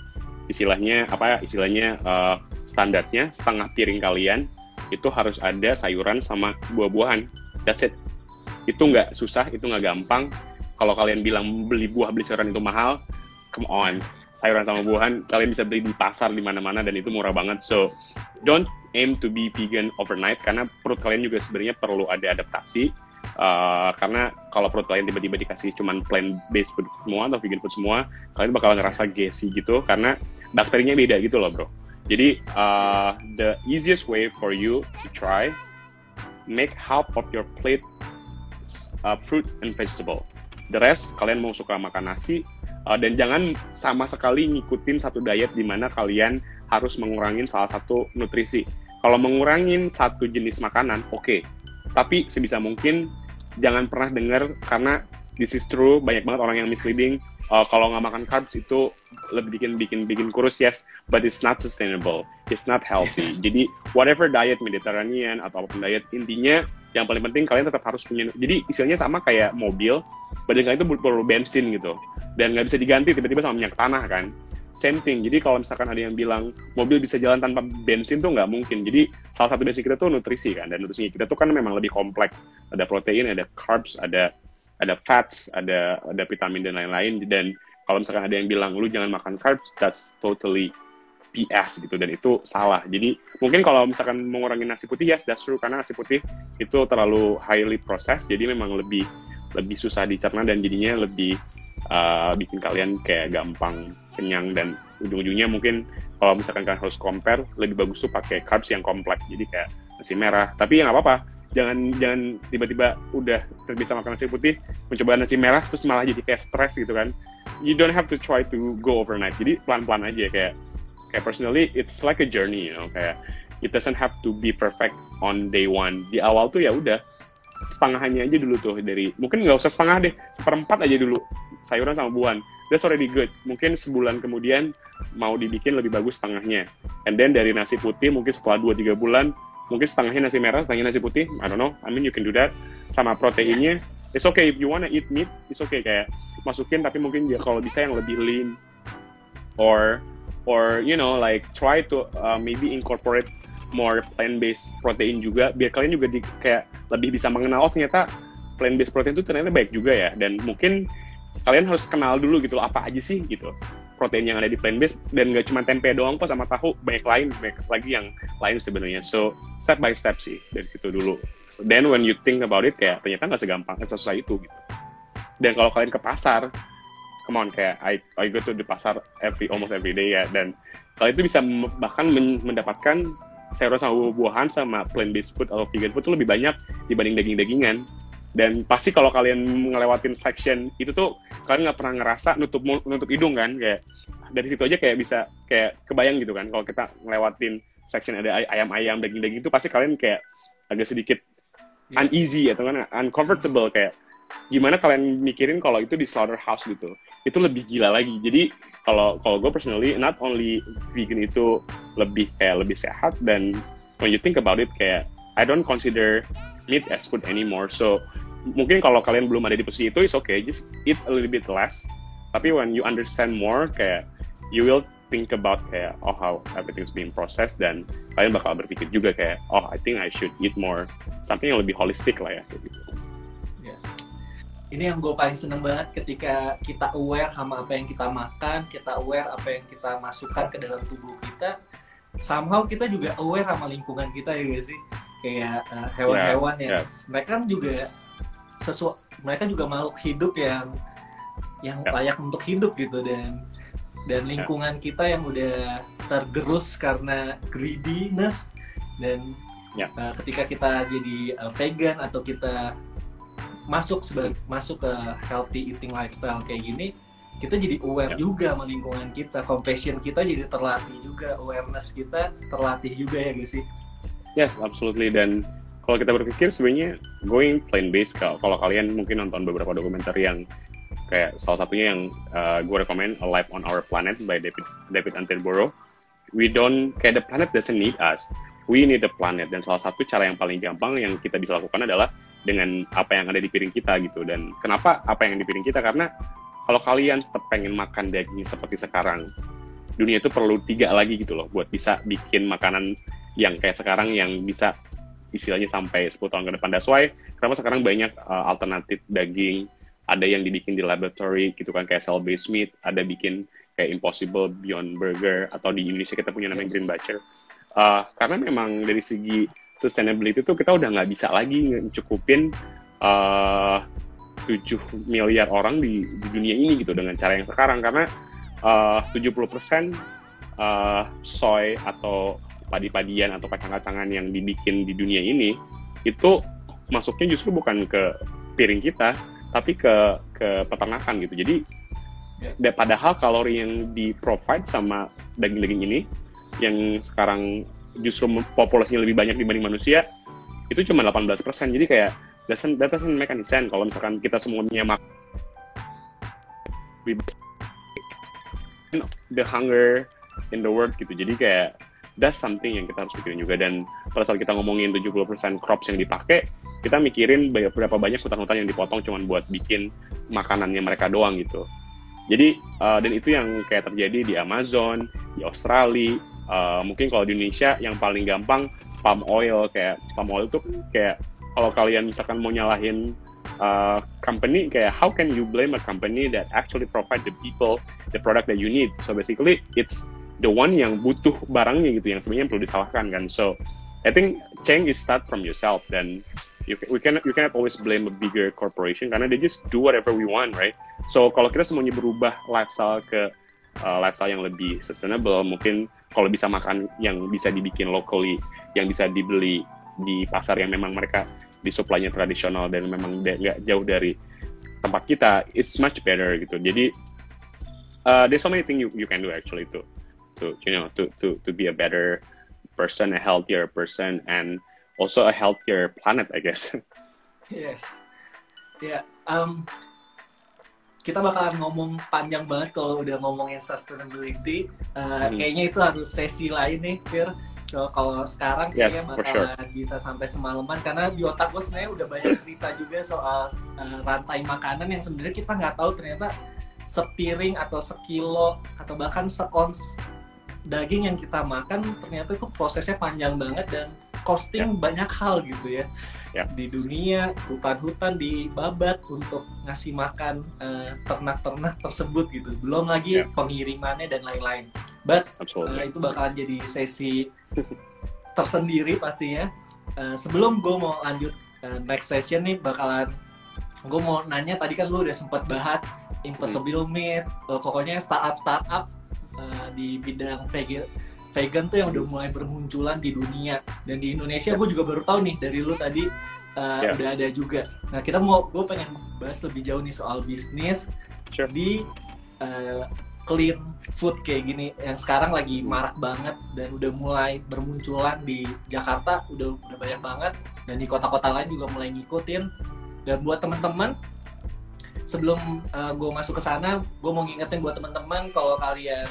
istilahnya apa istilahnya uh, standarnya setengah piring kalian itu harus ada sayuran sama buah-buahan. That's it. Itu nggak susah, itu nggak gampang kalau kalian bilang beli buah beli sayuran itu mahal come on sayuran sama buahan kalian bisa beli di pasar di mana-mana dan itu murah banget. So don't aim to be vegan overnight karena perut kalian juga sebenarnya perlu ada adaptasi uh, karena kalau perut kalian tiba-tiba dikasih cuman plant based food semua atau vegan food semua kalian bakal ngerasa gassy gitu karena bakterinya beda gitu loh bro. Jadi uh, the easiest way for you to try make half of your plate uh, fruit and vegetable the rest kalian mau suka makan nasi uh, dan jangan sama sekali ngikutin satu diet di mana kalian harus mengurangin salah satu nutrisi. Kalau mengurangin satu jenis makanan, oke. Okay. Tapi sebisa mungkin jangan pernah dengar karena this is true. Banyak banget orang yang misleading. Uh, kalau nggak makan carbs itu lebih bikin bikin bikin kurus yes. But it's not sustainable. It's not healthy. Jadi whatever diet Mediterranean atau apa pun diet intinya yang paling penting kalian tetap harus punya jadi istilahnya sama kayak mobil badan kalian itu perlu bensin gitu. Dan nggak bisa diganti tiba-tiba sama minyak tanah kan? Same thing. Jadi kalau misalkan ada yang bilang mobil bisa jalan tanpa bensin tuh nggak mungkin. Jadi salah satu basic kita tuh nutrisi kan? Dan nutrisi kita tuh kan memang lebih kompleks. Ada protein ada carbs ada ada fats ada ada vitamin dan lain-lain. Dan kalau misalkan ada yang bilang lu jangan makan carbs that's totally PS gitu. Dan itu salah. Jadi mungkin kalau misalkan mengurangi nasi putih yes that's true. Karena nasi putih itu terlalu highly processed jadi memang lebih lebih susah dicerna dan jadinya lebih uh, bikin kalian kayak gampang kenyang. Dan ujung-ujungnya mungkin kalau misalkan kalian harus compare lebih bagus tuh pakai carbs yang kompleks jadi kayak nasi merah. Tapi ya nggak apa-apa jangan jangan tiba-tiba udah terbiasa makan nasi putih mencoba nasi merah terus malah jadi kayak stres gitu kan. You don't have to try to go overnight. Jadi pelan-pelan aja kayak kayak personally it's like a journey you know kayak it doesn't have to be perfect on day one. Di awal tuh ya udah setengahnya aja dulu tuh dari mungkin nggak usah setengah deh seperempat aja dulu sayuran sama buah. That's already good. Mungkin sebulan kemudian mau dibikin lebih bagus setengahnya. And then dari nasi putih mungkin setelah 2-3 bulan mungkin setengahnya nasi merah setengahnya nasi putih. I don't know. I mean you can do that. Sama proteinnya. It's okay. If you wanna eat meat it's okay. Kayak masukin tapi mungkin ya kalau bisa yang lebih lean. Or or you know like try to uh, maybe incorporate more plant based protein juga. Biar kalian juga di, kayak lebih bisa mengenal oh ternyata plant based protein itu ternyata baik juga ya. Dan mungkin kalian harus kenal dulu gitu loh apa aja sih gitu protein yang ada di plant based dan gak cuma tempe doang kok sama tahu banyak lain banyak lagi yang lain sebenarnya. So step by step sih dari situ dulu. So, then when you think about it kayak ternyata nggak segampang sesuai itu gitu. Dan kalau kalian ke pasar come on kayak I I go to the pasar every almost every day ya. Dan kalau itu bisa bahkan mendapatkan sayuran sama buah-buahan sama plant based food atau vegan food itu lebih banyak dibanding daging-dagingan dan pasti kalau kalian ngelewatin section itu tuh kalian nggak pernah ngerasa nutup nutup hidung kan? Kayak dari situ aja kayak bisa kayak kebayang gitu kan? Kalau kita ngelewatin section ada ayam-ayam daging-daging itu pasti kalian kayak agak sedikit yeah. uneasy atau kan uncomfortable kayak gimana kalian mikirin kalau itu di slaughterhouse gitu? Itu lebih gila lagi. Jadi kalau kalau gue personally not only vegan itu lebih kayak lebih sehat dan when you think about it kayak I don't consider meat as food anymore. So mungkin kalau kalian belum ada di posisi itu it's okay. Just eat a little bit less. Tapi when you understand more kayak you will think about kayak oh how everything's being processed dan kalian bakal berpikir juga kayak oh I think I should eat more. Something yang lebih holistic lah ya gitu. Ini yang gue paling seneng banget ketika kita aware sama apa yang kita makan, kita aware apa yang kita masukkan ke dalam tubuh kita. Somehow kita juga aware sama lingkungan kita ya guys sih. Kayak uh, hewan-hewan yes, yang yes. mereka kan juga sesuatu mereka juga makhluk hidup yang yang yeah. layak untuk hidup gitu dan dan lingkungan yeah. kita yang udah tergerus karena greediness dan yeah. uh, ketika kita jadi uh, vegan atau kita masuk sebagai masuk ke healthy eating lifestyle kayak gini kita jadi aware yeah. juga sama lingkungan kita compassion kita jadi terlatih juga awareness kita terlatih juga ya guys sih yes absolutely. Dan kalau kita berpikir sebenarnya going plant based kalau kalian mungkin nonton beberapa dokumenter yang kayak salah satunya yang uh, gue rekomend A Life on Our Planet by David David Attenborough. We don't kayak the planet doesn't need us. We need the planet. Dan salah satu cara yang paling gampang yang kita bisa lakukan adalah dengan apa yang ada di piring kita gitu. Dan kenapa apa yang di piring kita? Karena kalau kalian tetap pengen makan daging seperti sekarang dunia itu perlu tiga lagi gitu loh buat bisa bikin makanan yang kayak sekarang yang bisa istilahnya sampai 10 tahun ke depan. That's why kenapa sekarang banyak uh, alternatif daging ada yang dibikin di laboratory gitu kan kayak cell based meat ada bikin kayak impossible beyond burger atau di Indonesia kita punya namanya green butcher. Uh, karena memang dari segi sustainability itu kita udah nggak bisa lagi cukupin uh, 7 miliar orang di, di dunia ini gitu dengan cara yang sekarang. Karena uh, 70% uh, soy atau padi-padian atau kacang-kacangan yang dibikin di dunia ini itu masuknya justru bukan ke piring kita tapi ke ke peternakan gitu. Jadi ya. padahal kalori yang di provide sama daging-daging ini yang sekarang justru populasinya lebih banyak dibanding manusia itu cuma 18 persen. Jadi kayak doesn't, that doesn't make any sense kalau misalkan kita semuanya mak the hunger in the world gitu. Jadi kayak that's something yang kita harus pikirin juga. Dan pada saat kita ngomongin 70% crops yang dipakai kita mikirin berapa banyak hutan-hutan yang dipotong cuma buat bikin makanannya mereka doang gitu. Jadi uh, dan itu yang kayak terjadi di Amazon di Australia uh, mungkin kalau di Indonesia yang paling gampang palm oil. Kayak palm oil itu kayak kalau kalian misalkan mau nyalahin uh, company kayak how can you blame a company that actually provide the people the product that you need? So basically it's the one yang butuh barangnya gitu yang sebenarnya perlu disalahkan kan so I think change is start from yourself dan you we can you cannot always blame a bigger corporation karena they just do whatever we want right so kalau kita semuanya berubah lifestyle ke uh, lifestyle yang lebih sustainable mungkin kalau bisa makan yang bisa dibikin locally, yang bisa dibeli di pasar yang memang mereka disuplainya tradisional dan memang nggak jauh dari tempat kita, it's much better gitu. Jadi uh, there's so many things you, you can do actually to to you know to to to be a better person, a healthier person, and also a healthier planet, I guess. Yes. Yeah. Um, kita bakalan ngomong panjang banget kalau udah ngomongin sustainability. Uh, hmm. Kayaknya itu harus sesi lain nih, Fir. So, kalau sekarang kayaknya bakalan sure. bisa sampai semalaman karena di otak gue sebenarnya udah banyak cerita juga soal uh, rantai makanan yang sebenarnya kita nggak tahu ternyata sepiring atau sekilo atau bahkan seons daging yang kita makan ternyata itu prosesnya panjang banget dan costing yeah. banyak hal gitu ya yeah. di dunia hutan-hutan dibabat untuk ngasih makan uh, ternak-ternak tersebut gitu belum lagi yeah. pengirimannya dan lain-lain but uh, itu bakalan jadi sesi tersendiri pastinya uh, sebelum gue mau lanjut uh, next session nih bakalan gue mau nanya tadi kan lu udah sempat bahas impossible hmm. meat uh, pokoknya startup startup uh, di bidang vegan vegan tuh yang udah mulai bermunculan di dunia. Dan di Indonesia gue juga baru tahu nih dari lu tadi uh, yeah. udah ada juga. Nah kita mau gue pengen bahas lebih jauh nih soal bisnis sure. di uh, clean food kayak gini. Yang sekarang lagi marak banget dan udah mulai bermunculan di Jakarta udah udah banyak banget. Dan di kota-kota lain juga mulai ngikutin. Dan buat teman-teman sebelum uh, gue masuk ke sana gue mau ngingetin buat teman-teman kalau kalian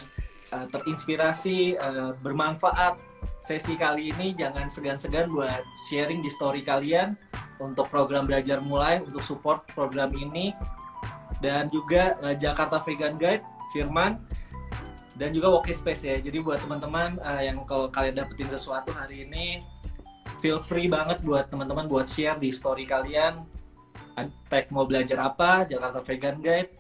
uh, terinspirasi uh, bermanfaat sesi kali ini jangan segan-segan buat sharing di story kalian untuk program belajar mulai untuk support program ini dan juga uh, Jakarta Vegan Guide Firman dan juga Space ya. Jadi buat teman-teman uh, yang kalau kalian dapetin sesuatu hari ini, feel free banget buat teman-teman buat share di story kalian. Tag mau belajar apa, Jakarta Vegan Guide.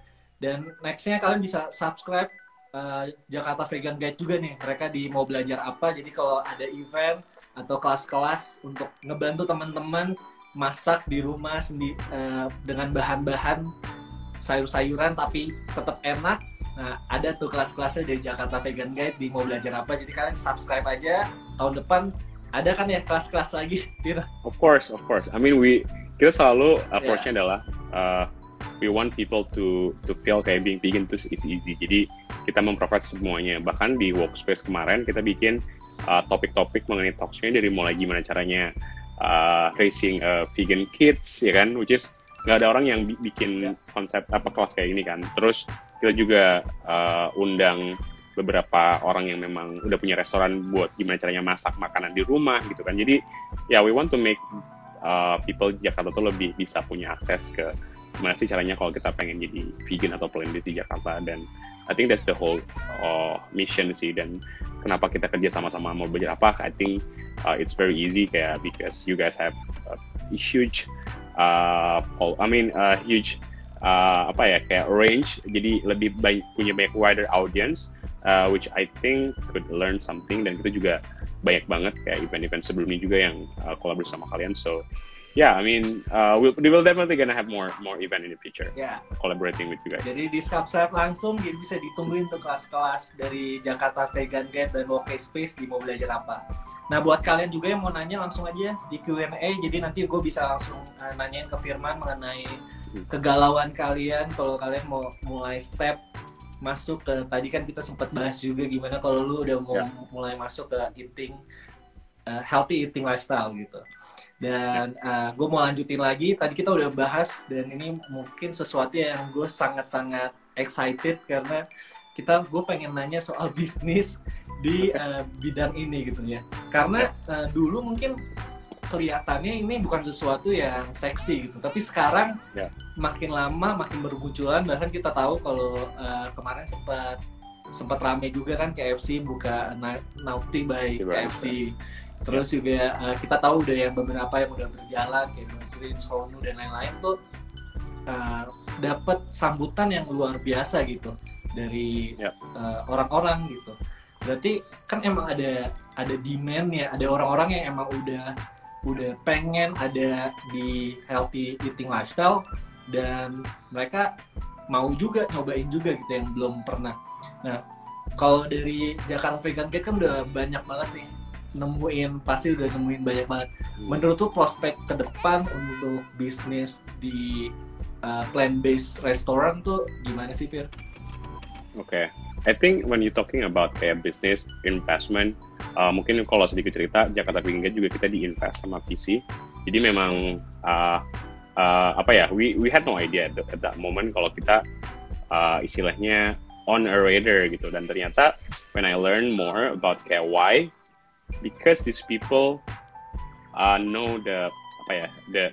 Dan nextnya kalian bisa subscribe uh, Jakarta Vegan Guide juga nih. Mereka di mau belajar apa. Jadi kalau ada event atau kelas-kelas untuk ngebantu teman-teman masak di rumah sendi uh, dengan bahan-bahan sayur-sayuran tapi tetap enak Nah, ada tuh kelas-kelasnya dari Jakarta Vegan Guide di mau belajar apa. Jadi kalian subscribe aja. Tahun depan ada kan ya kelas-kelas lagi. Of course, of course. I mean, we kita selalu approach-nya yeah. adalah uh, we want people to to feel kayak being vegan itu is easy. Jadi kita memprovide semuanya. Bahkan di workspace kemarin kita bikin uh, topik-topik mengenai talksnya dari mulai gimana caranya uh, raising uh, vegan kids, ya kan, which is nggak ada orang yang bikin yeah. konsep apa kelas kayak ini kan. Terus kita juga uh, undang beberapa orang yang memang udah punya restoran buat gimana caranya masak makanan di rumah gitu kan. Jadi ya yeah, we want to make uh, people di Jakarta tuh lebih bisa punya akses ke gimana sih caranya kalau kita pengen jadi vegan atau plant di Jakarta. Dan I think that's the whole uh, mission sih. Dan kenapa kita kerja sama-sama mau belajar apa I think uh, it's very easy kayak because you guys have a huge uh, I mean a huge uh, apa ya kayak range. Jadi lebih banyak punya banyak wider audience uh, which I think could learn something. Dan kita juga banyak banget kayak event-event sebelumnya juga yang uh, kolaborasi sama kalian so yeah, I mean, uh, we'll, we will definitely gonna have more more event in the future. Yeah. Collaborating with you guys. Jadi di subscribe langsung, jadi bisa ditungguin tuh kelas-kelas dari Jakarta Vegan Guide dan Woke Space di mau belajar apa. Nah buat kalian juga yang mau nanya langsung aja di Q&A. Jadi nanti gue bisa langsung uh, nanyain ke Firman mengenai hmm. kegalauan kalian kalau kalian mau mulai step masuk ke tadi kan kita sempat bahas juga gimana kalau lu udah mau yeah. mulai masuk ke eating uh, healthy eating lifestyle gitu. Dan uh, gue mau lanjutin lagi. Tadi kita udah bahas dan ini mungkin sesuatu yang gue sangat-sangat excited karena kita gue pengen nanya soal bisnis di uh, bidang ini gitu ya. Karena uh, dulu mungkin kelihatannya ini bukan sesuatu yang seksi gitu, tapi sekarang yeah. makin lama makin bermunculan. Bahkan kita tahu kalau uh, kemarin sempat sempat rame juga kan KFC buka Naughty by KFC terus juga uh, kita tahu udah yang beberapa yang udah berjalan kayak Green, Sonu dan lain-lain tuh uh, dapat sambutan yang luar biasa gitu dari yep. Ya. uh, orang-orang gitu berarti kan emang ada ada demand ya ada orang-orang yang emang udah udah pengen ada di healthy eating lifestyle dan mereka mau juga nyobain juga gitu yang belum pernah nah kalau dari Jakarta Vegan Gate kan udah banyak banget nih nemuin pasti udah nemuin banyak banget. Hmm. Menurut tuh prospek ke depan untuk bisnis di uh, plant based restaurant tuh gimana sih, Fir? Oke, okay. I think when you talking about kayak business investment, uh, mungkin kalau sedikit cerita Jakarta Vegan juga kita diinvest sama VC. Jadi memang uh, uh, apa ya, we we had no idea at, at that moment kalau kita uh, istilahnya on a radar gitu dan ternyata when I learn more about why because these people uh, know the apa ya the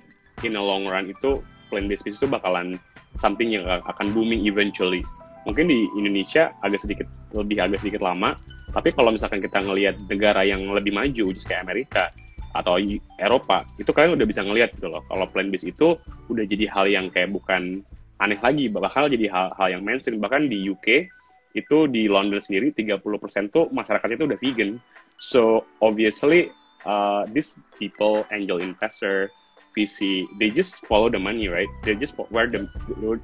in the long run itu plant based itu bakalan something yang akan booming eventually mungkin di Indonesia agak sedikit lebih agak sedikit lama Tapi kalau misalkan kita ngelihat negara yang lebih maju, just kayak Amerika atau Eropa, itu kalian udah bisa ngelihat gitu loh. Kalau plant based itu udah jadi hal yang kayak bukan aneh lagi, bakal jadi hal, hal yang mainstream. Bahkan di UK itu di London sendiri 30% tuh masyarakatnya itu udah vegan. So obviously uh, these people, angel investor, VC, they just follow the money, right? They just where the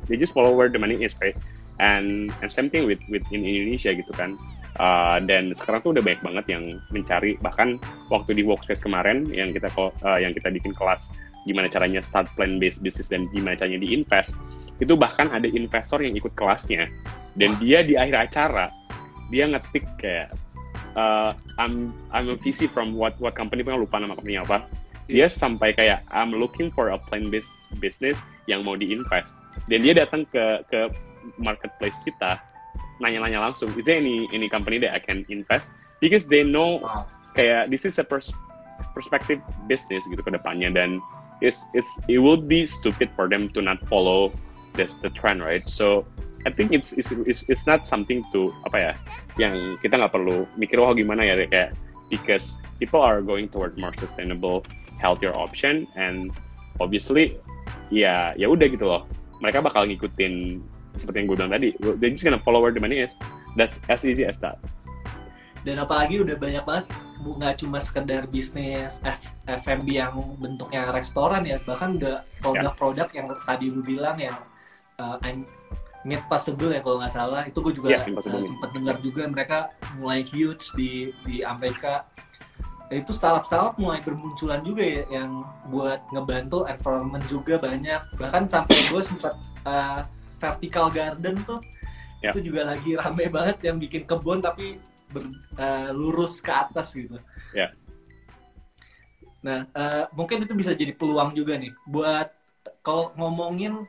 they just follow where the money is, right? And and same thing with with in Indonesia gitu kan. Uh, dan sekarang tuh udah banyak banget yang mencari bahkan waktu di workspace kemarin yang kita uh, yang kita bikin kelas gimana caranya start plan based business dan gimana caranya di invest itu bahkan ada investor yang ikut kelasnya. Dan dia di akhir acara dia ngetik kayak uh, I'm I'm a VC from what what company pun lupa nama company apa. Dia sampai kayak I'm looking for a plan based business yang mau diinvest. Dan dia datang ke ke marketplace kita nanya-nanya langsung is there any any company that I can invest? Because they know wow. kayak this is a pers perspective business gitu ke depannya dan it's it's it would be stupid for them to not follow that's the trend right? So I think it's it's it's, it's not something to apa ya yang kita nggak perlu mikir wah gimana ya? Kayak because people are going toward more sustainable healthier option and obviously ya ya udah gitu loh. Mereka bakal ngikutin seperti yang gue bilang tadi. They just gonna follow where the money is. That's as easy as that. Dan apalagi udah banyak banget nggak cuma sekedar bisnis F F&B yang bentuknya restoran ya bahkan udah produk-produk yang tadi lu bilang yang uh, I'm Meat Possible ya kalau nggak salah. Itu gue juga yeah, uh, sempat dengar juga mereka mulai huge di di Amerika. Itu startup-startup mulai bermunculan juga ya yang buat ngebantu environment juga banyak. Bahkan sampai gue sempat uh, vertical garden tuh yeah. itu juga lagi rame banget yang bikin kebun tapi ber, uh, lurus ke atas gitu. Yeah. Nah uh, mungkin itu bisa jadi peluang juga nih buat kalau ngomongin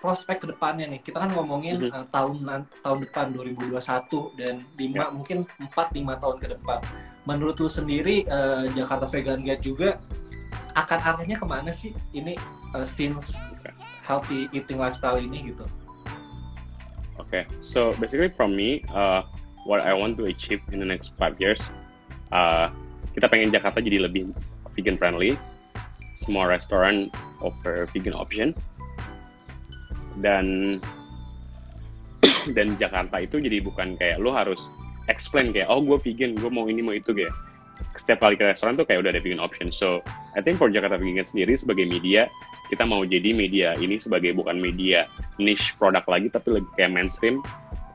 prospek ke depannya nih kita kan ngomongin mm -hmm. uh, tahun tahun depan 2021 dan lima yeah. mungkin 4 lima tahun ke depan menurut lu sendiri uh, Jakarta Vegan Guide juga akan arahnya ke mana sih ini uh, since healthy eating lifestyle ini gitu. Okay so basically from me uh, what I want to achieve in the next five years uh, kita pengen Jakarta jadi lebih vegan friendly. Semua restoran offer vegan option. Dan dan Jakarta itu jadi bukan kayak lo harus explain kayak oh gue vegan gue mau ini mau itu kayak. Setiap kali ke restoran tuh kayak udah ada vegan option. So I think for Jakarta Vegan sendiri sebagai media kita mau jadi media ini sebagai bukan media niche produk lagi tapi lebih kayak mainstream.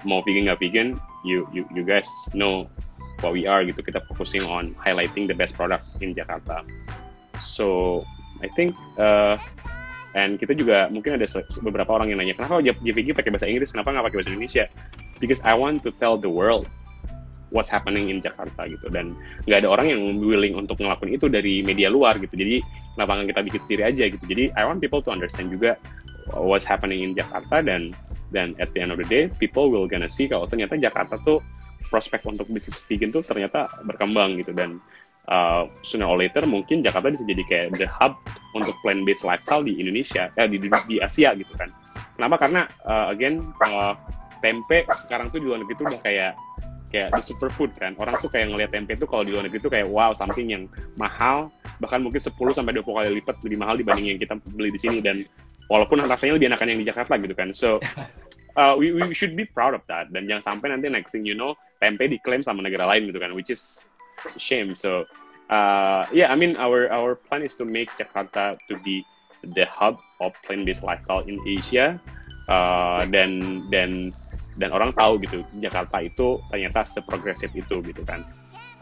Mau vegan nggak vegan you you you guys know what we are gitu. Kita focusing on highlighting the best product in Jakarta. So I think uh, dan kita juga mungkin ada beberapa orang yang nanya, kenapa JVG pakai bahasa Inggris, kenapa nggak pakai bahasa Indonesia? Because I want to tell the world what's happening in Jakarta gitu. Dan nggak ada orang yang willing untuk ngelakuin itu dari media luar gitu. Jadi kenapa nggak kita bikin sendiri aja gitu. Jadi I want people to understand juga what's happening in Jakarta dan dan at the end of the day people will gonna see kalau ternyata Jakarta tuh prospek untuk bisnis vegan tuh ternyata berkembang gitu dan uh, sooner or later mungkin Jakarta bisa jadi kayak the hub untuk plant based lifestyle di Indonesia eh, di, di, di Asia gitu kan kenapa karena uh, again uh, tempe sekarang tuh di luar negeri tuh udah kayak kayak the superfood kan orang tuh kayak ngelihat tempe tuh kalau di luar negeri tuh kayak wow something yang mahal bahkan mungkin 10 sampai 20 kali lipat lebih mahal dibanding yang kita beli di sini dan walaupun rasanya lebih enakan yang di Jakarta gitu kan so uh, we, we should be proud of that dan jangan sampai nanti next thing you know tempe diklaim sama negara lain gitu kan which is shame. So uh, yeah, I mean our our plan is to make Jakarta to be the hub of plant-based lifestyle in Asia. Uh, dan dan dan orang tahu gitu Jakarta itu ternyata seprogresif itu gitu kan.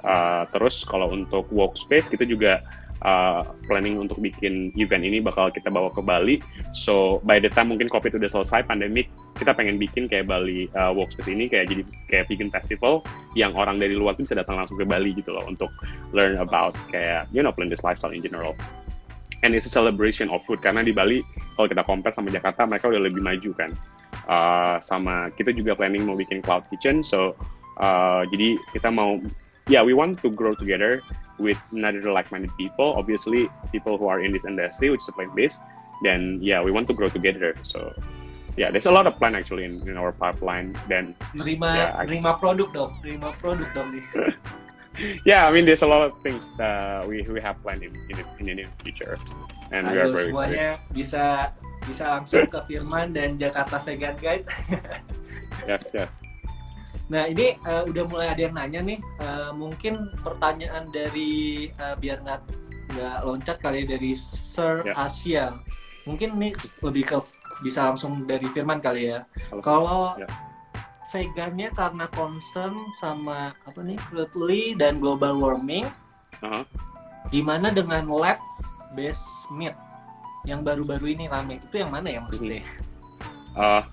Uh, terus kalau untuk workspace kita juga uh, planning untuk bikin event ini bakal kita bawa ke Bali. So by the time mungkin COVID udah selesai pandemik, kita pengen bikin kayak Bali uh, Workspace ini kayak jadi kayak bikin festival yang orang dari luar tuh bisa datang langsung ke Bali gitu loh untuk learn about kayak you know plant-based lifestyle in general. And it's a celebration of food karena di Bali kalau kita compare sama Jakarta mereka udah lebih maju kan. Uh, sama kita juga planning mau bikin cloud kitchen so uh, jadi kita mau yeah we want to grow together with another like-minded people, obviously people who are in this industry, which is plant-based, then yeah, we want to grow together. So yeah, there's a lot of plan actually in, in our pipeline. Then nerima yeah, nerima produk dong, nerima produk dong nih. yeah, I mean there's a lot of things that we we have planned in in, in the near future, and Ayo, we are semuanya excited. bisa bisa langsung ke Firman dan Jakarta Vegan Guide. yes, yes. Nah ini uh, udah mulai ada yang nanya nih, uh, mungkin pertanyaan dari uh, biar nggak nggak loncat kali ya, dari Sir yeah. Asia. Mungkin nih lebih ke bisa langsung dari Firman kali ya. Kalau yeah. vegannya karena concern sama apa nih cruelty dan global warming, uh -huh. gimana dengan lab based meat. Yang baru-baru ini rame. Itu yang mana ya maksudnya? Uh,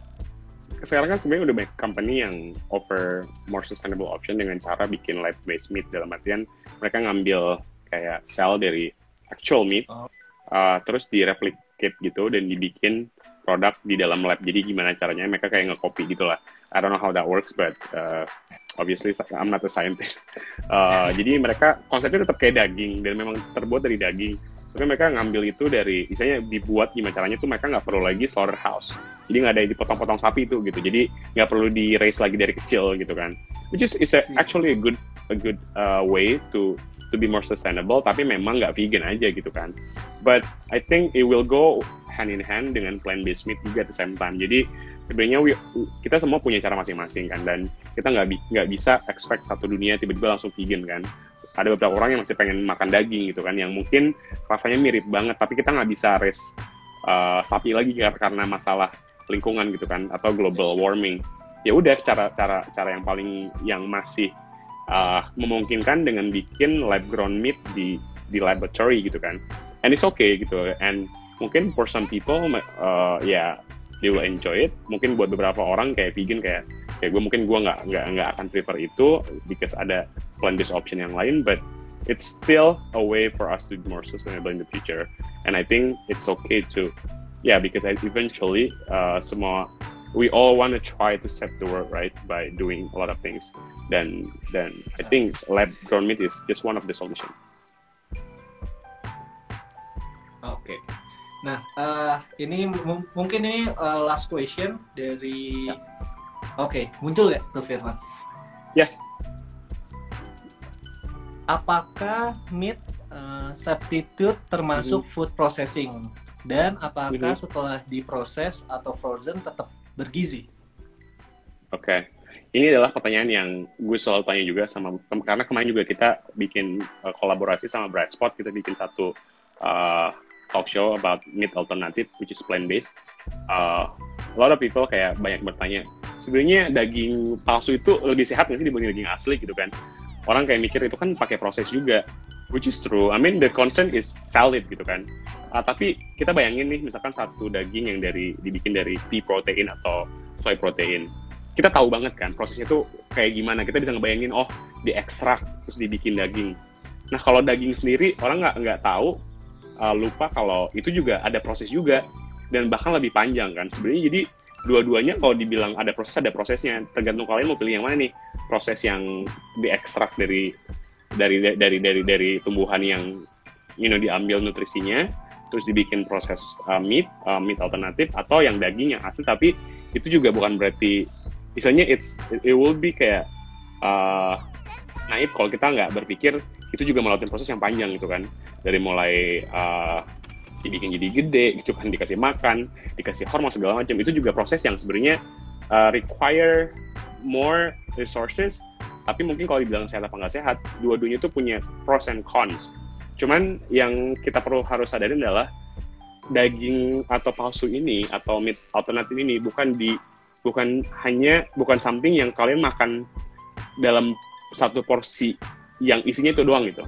sekarang kan sebenarnya udah banyak company yang offer more sustainable option dengan cara bikin lab based meat. Dalam artian mereka ngambil kayak cell dari actual meat oh. uh, terus direplicate gitu dan dibikin produk di dalam lab. Jadi gimana caranya mereka kayak nge-copy gitu lah. I don't know how that works but uh, obviously I'm not a scientist. Uh, jadi mereka konsepnya tetap kayak daging dan memang terbuat dari daging tapi mereka ngambil itu dari misalnya dibuat gimana caranya tuh mereka nggak perlu lagi slaughterhouse. Jadi nggak ada dipotong-potong sapi itu gitu. Jadi nggak perlu di raise lagi dari kecil gitu kan. Which is is a, actually a good a good uh, way to to be more sustainable tapi memang nggak vegan aja gitu kan. But I think it will go hand in hand dengan plant based meat juga at the same time. Jadi sebenarnya kita semua punya cara masing-masing kan. Dan kita nggak nggak bisa expect satu dunia tiba-tiba langsung vegan kan ada beberapa orang yang masih pengen makan daging gitu kan yang mungkin rasanya mirip banget tapi kita nggak bisa raise uh, sapi lagi karena masalah lingkungan gitu kan atau global warming. Ya udah cara cara cara yang paling yang masih uh, memungkinkan dengan bikin lab grown meat di di laboratory gitu kan. And it's okay gitu and mungkin for some people uh, ya yeah, they will enjoy it? Mungkin buat beberapa orang kayak vegan kayak kayak gue mungkin gue nggak nggak nggak akan prefer itu because ada plant based option yang lain but it's still a way for us to be more sustainable in the future. And I think it's okay to yeah because eventually uh, semua we all want to try to save the world right by doing a lot of things. Then then I think lab grown meat is just one of the solution Nah, uh, ini mungkin ini uh, last question dari yeah. Oke, okay, muncul ya tuh Firman? Yes. Apakah meat uh, substitute termasuk mm -hmm. food processing? Dan apakah mm -hmm. setelah diproses atau frozen tetap bergizi? Oke, okay. ini adalah pertanyaan yang gue selalu tanya juga sama karena kemarin juga kita bikin uh, kolaborasi sama Bright Spot, kita bikin satu uh, talk show about meat alternative, which is plant based. Uh, a lot of people kayak banyak bertanya, sebenarnya daging palsu itu lebih sehat nggak sih dibanding daging asli? Gitu kan. Orang kayak mikir itu kan pakai proses juga which is true. I mean the concern is valid gitu kan. Uh, tapi kita bayangin nih misalkan satu daging yang dari dibikin dari pea protein atau soy protein. Kita tahu banget kan prosesnya tuh kayak gimana. Kita bisa ngebayangin oh diekstrak terus dibikin daging. Nah kalau daging sendiri orang nggak nggak tahu uh, lupa kalau itu juga ada proses juga. Dan bahkan lebih panjang kan. Sebenarnya jadi dua-duanya kalau dibilang ada proses ada prosesnya. Tergantung kalian mau pilih yang mana nih. Proses yang diekstrak dari dari dari dari dari tumbuhan yang you know diambil nutrisinya terus dibikin proses uh, meat uh, meat alternatif atau yang daging yang asli. Tapi itu juga bukan berarti misalnya it's it will be kayak uh, naif kalau kita nggak berpikir itu juga melalui proses yang panjang gitu kan. Dari mulai uh, dibikin jadi gede gitu kan dikasih makan dikasih hormon segala macam. Itu juga proses yang sebenarnya uh, require more resources tapi mungkin kalau dibilang sehat apa nggak sehat dua-duanya itu punya pros and cons. Cuman yang kita perlu harus sadarin adalah daging atau palsu ini atau meat alternatif ini bukan di bukan hanya bukan something yang kalian makan dalam satu porsi yang isinya itu doang gitu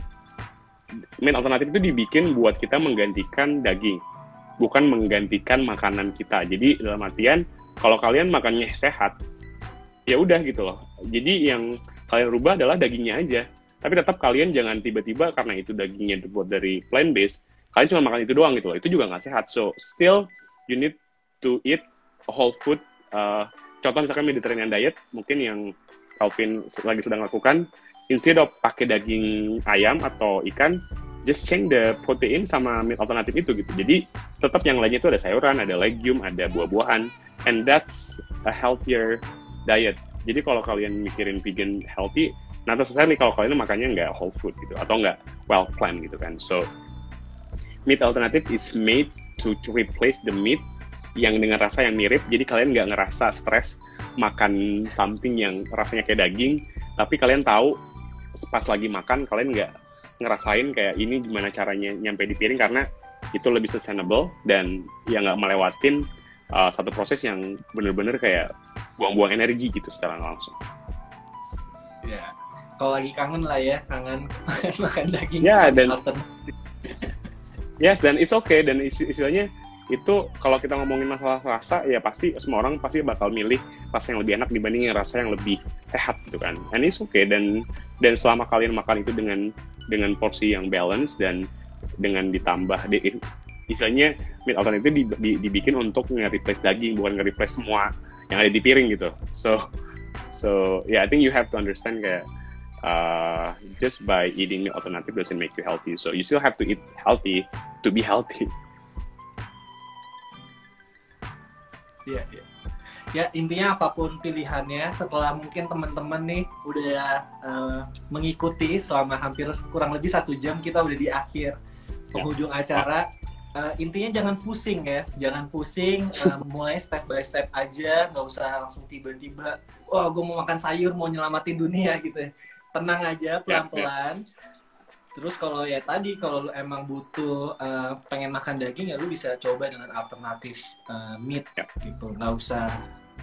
main alternatif itu dibikin buat kita menggantikan daging, bukan menggantikan makanan kita. Jadi dalam artian kalau kalian makannya sehat, ya udah gitu loh. Jadi yang kalian rubah adalah dagingnya aja. Tapi tetap kalian jangan tiba-tiba karena itu dagingnya dibuat dari plant based, kalian cuma makan itu doang gitu loh. Itu juga nggak sehat. So still you need to eat whole food. Uh, contoh misalkan Mediterranean diet, mungkin yang Calvin lagi sedang lakukan, instead of pakai daging ayam atau ikan just change the protein sama meat alternatif itu gitu. Jadi tetap yang lainnya itu ada sayuran ada legume ada buah-buahan and that's a healthier diet. Jadi kalau kalian mikirin vegan healthy not necessarily kalau kalian makannya nggak whole food gitu atau nggak well planned gitu kan. So meat alternative is made to, to replace the meat yang dengan rasa yang mirip. Jadi kalian nggak ngerasa stres makan something yang rasanya kayak daging tapi kalian tahu pas lagi makan kalian nggak ngerasain kayak ini gimana caranya nyampe di piring karena itu lebih sustainable dan ya nggak melewatin uh, satu proses yang bener-bener kayak buang-buang energi gitu secara langsung. Ya, kalau lagi kangen lah ya, kangen makan makan daging. Ya dan yes dan it's okay dan istilahnya itu kalau kita ngomongin masalah rasa ya pasti semua orang pasti bakal milih rasa yang lebih enak dibanding rasa yang lebih sehat gitu kan. And it's okay. Dan dan selama kalian makan itu dengan dengan porsi yang balance dan dengan ditambah di, istilahnya meat alternative itu di, di, dibikin untuk nge-replace daging bukan nge-replace semua yang ada di piring gitu. So so yeah I think you have to understand kayak uh, just by eating meat alternative doesn't make you healthy. So you still have to eat healthy to be healthy Iya, iya. Ya intinya apa pun pilihannya setelah mungkin teman-teman nih udah uh, mengikuti selama hampir kurang lebih satu jam kita udah di akhir penghujung ya. acara. Uh, intinya jangan pusing ya, jangan pusing, uh, mulai step by step aja, nggak usah langsung tiba-tiba, wah gue mau makan sayur, mau nyelamatin dunia gitu. Ya. Tenang aja, pelan-pelan. Ya, ya Terus kalau ya tadi kalau lu emang butuh uh, pengen makan daging ya lu bisa coba dengan alternatif uh, meat ya. gitu. Nggak usah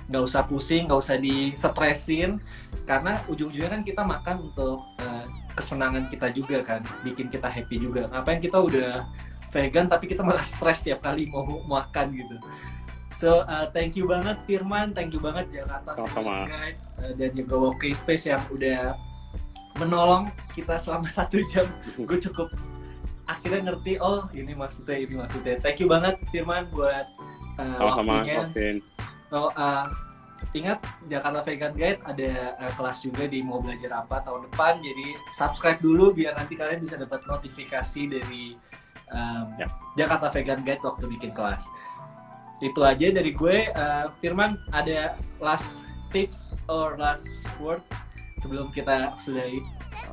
nggak usah pusing, nggak usah di-stresin karena ujung-ujungnya kan kita makan untuk uh, kesenangan kita juga kan, bikin kita happy juga. Ngapain kita udah vegan tapi kita malah stres tiap kali mau makan gitu. So uh, thank you banget Firman, thank you banget Jakarta Sama-sama. Guide uh, dan juga Woke Space yang udah menolong kita selama satu jam. Gue cukup akhirnya ngerti oh ini maksudnya ini maksudnya. Thank you banget Firman buat uh, Sama-sama, waktunya. So, uh, ingat Jakarta Vegan Guide ada uh, kelas juga di mau belajar apa tahun depan. Jadi subscribe dulu biar nanti kalian bisa dapat notifikasi dari um, ya. Jakarta Vegan Guide waktu bikin kelas. Itu aja dari gue. Uh, Firman ada last tips or last words sebelum kita sudahi?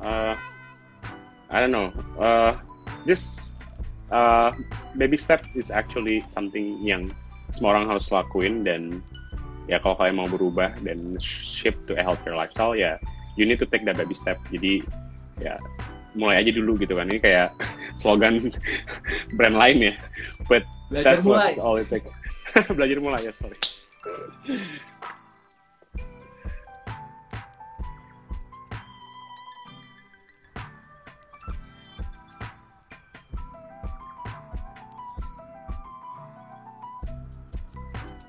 Uh, I don't know. Uh, just uh, baby step is actually something yang semua orang harus lakuin dan ya kalau kalian mau berubah dan shift to a healthier lifestyle ya you need to take that baby step. Jadi ya mulai aja dulu gitu kan ini kayak slogan brand lain ya. But Belajar that's mulai. all it take. Belajar mulai ya sorry.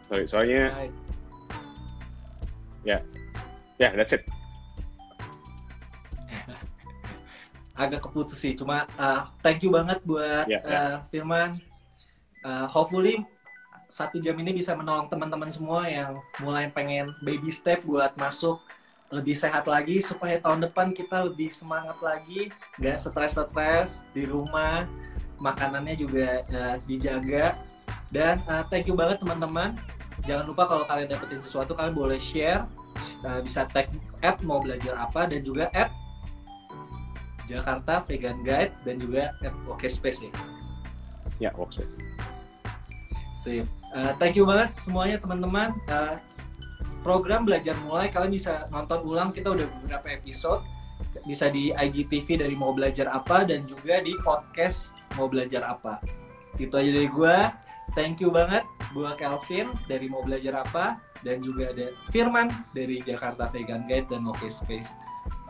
Sorry, soalnya ya, yeah. ya yeah, that's it. Agak keputus sih, cuma uh, thank you banget buat yeah, yeah. Uh, Firman. Uh, hopefully satu jam ini bisa menolong teman-teman semua yang mulai pengen baby step buat masuk lebih sehat lagi supaya tahun depan kita lebih semangat lagi, nggak stres-stres di rumah, makanannya juga uh, dijaga. Dan uh, thank you banget teman-teman jangan lupa kalau kalian dapetin sesuatu kalian boleh share. Uh, bisa tag app mau belajar apa dan juga app Jakarta Vegan Guide dan juga app Space ya. Ya Workspace. Sip. Uh, thank you banget semuanya teman-teman. Uh, program belajar mulai kalian bisa nonton ulang. Kita udah beberapa episode. Bisa di IGTV dari mau belajar apa dan juga di podcast mau belajar apa. Itu aja dari gue thank you banget buat Kelvin dari mau belajar apa dan juga ada Firman dari Jakarta Vegan Guide dan Oke Space.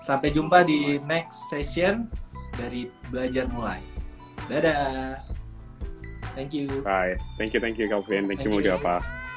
Sampai jumpa di next session dari belajar mulai. Dadah. Thank you. Bye. Thank you, thank you Kelvin. Thank, thank you, mau apa.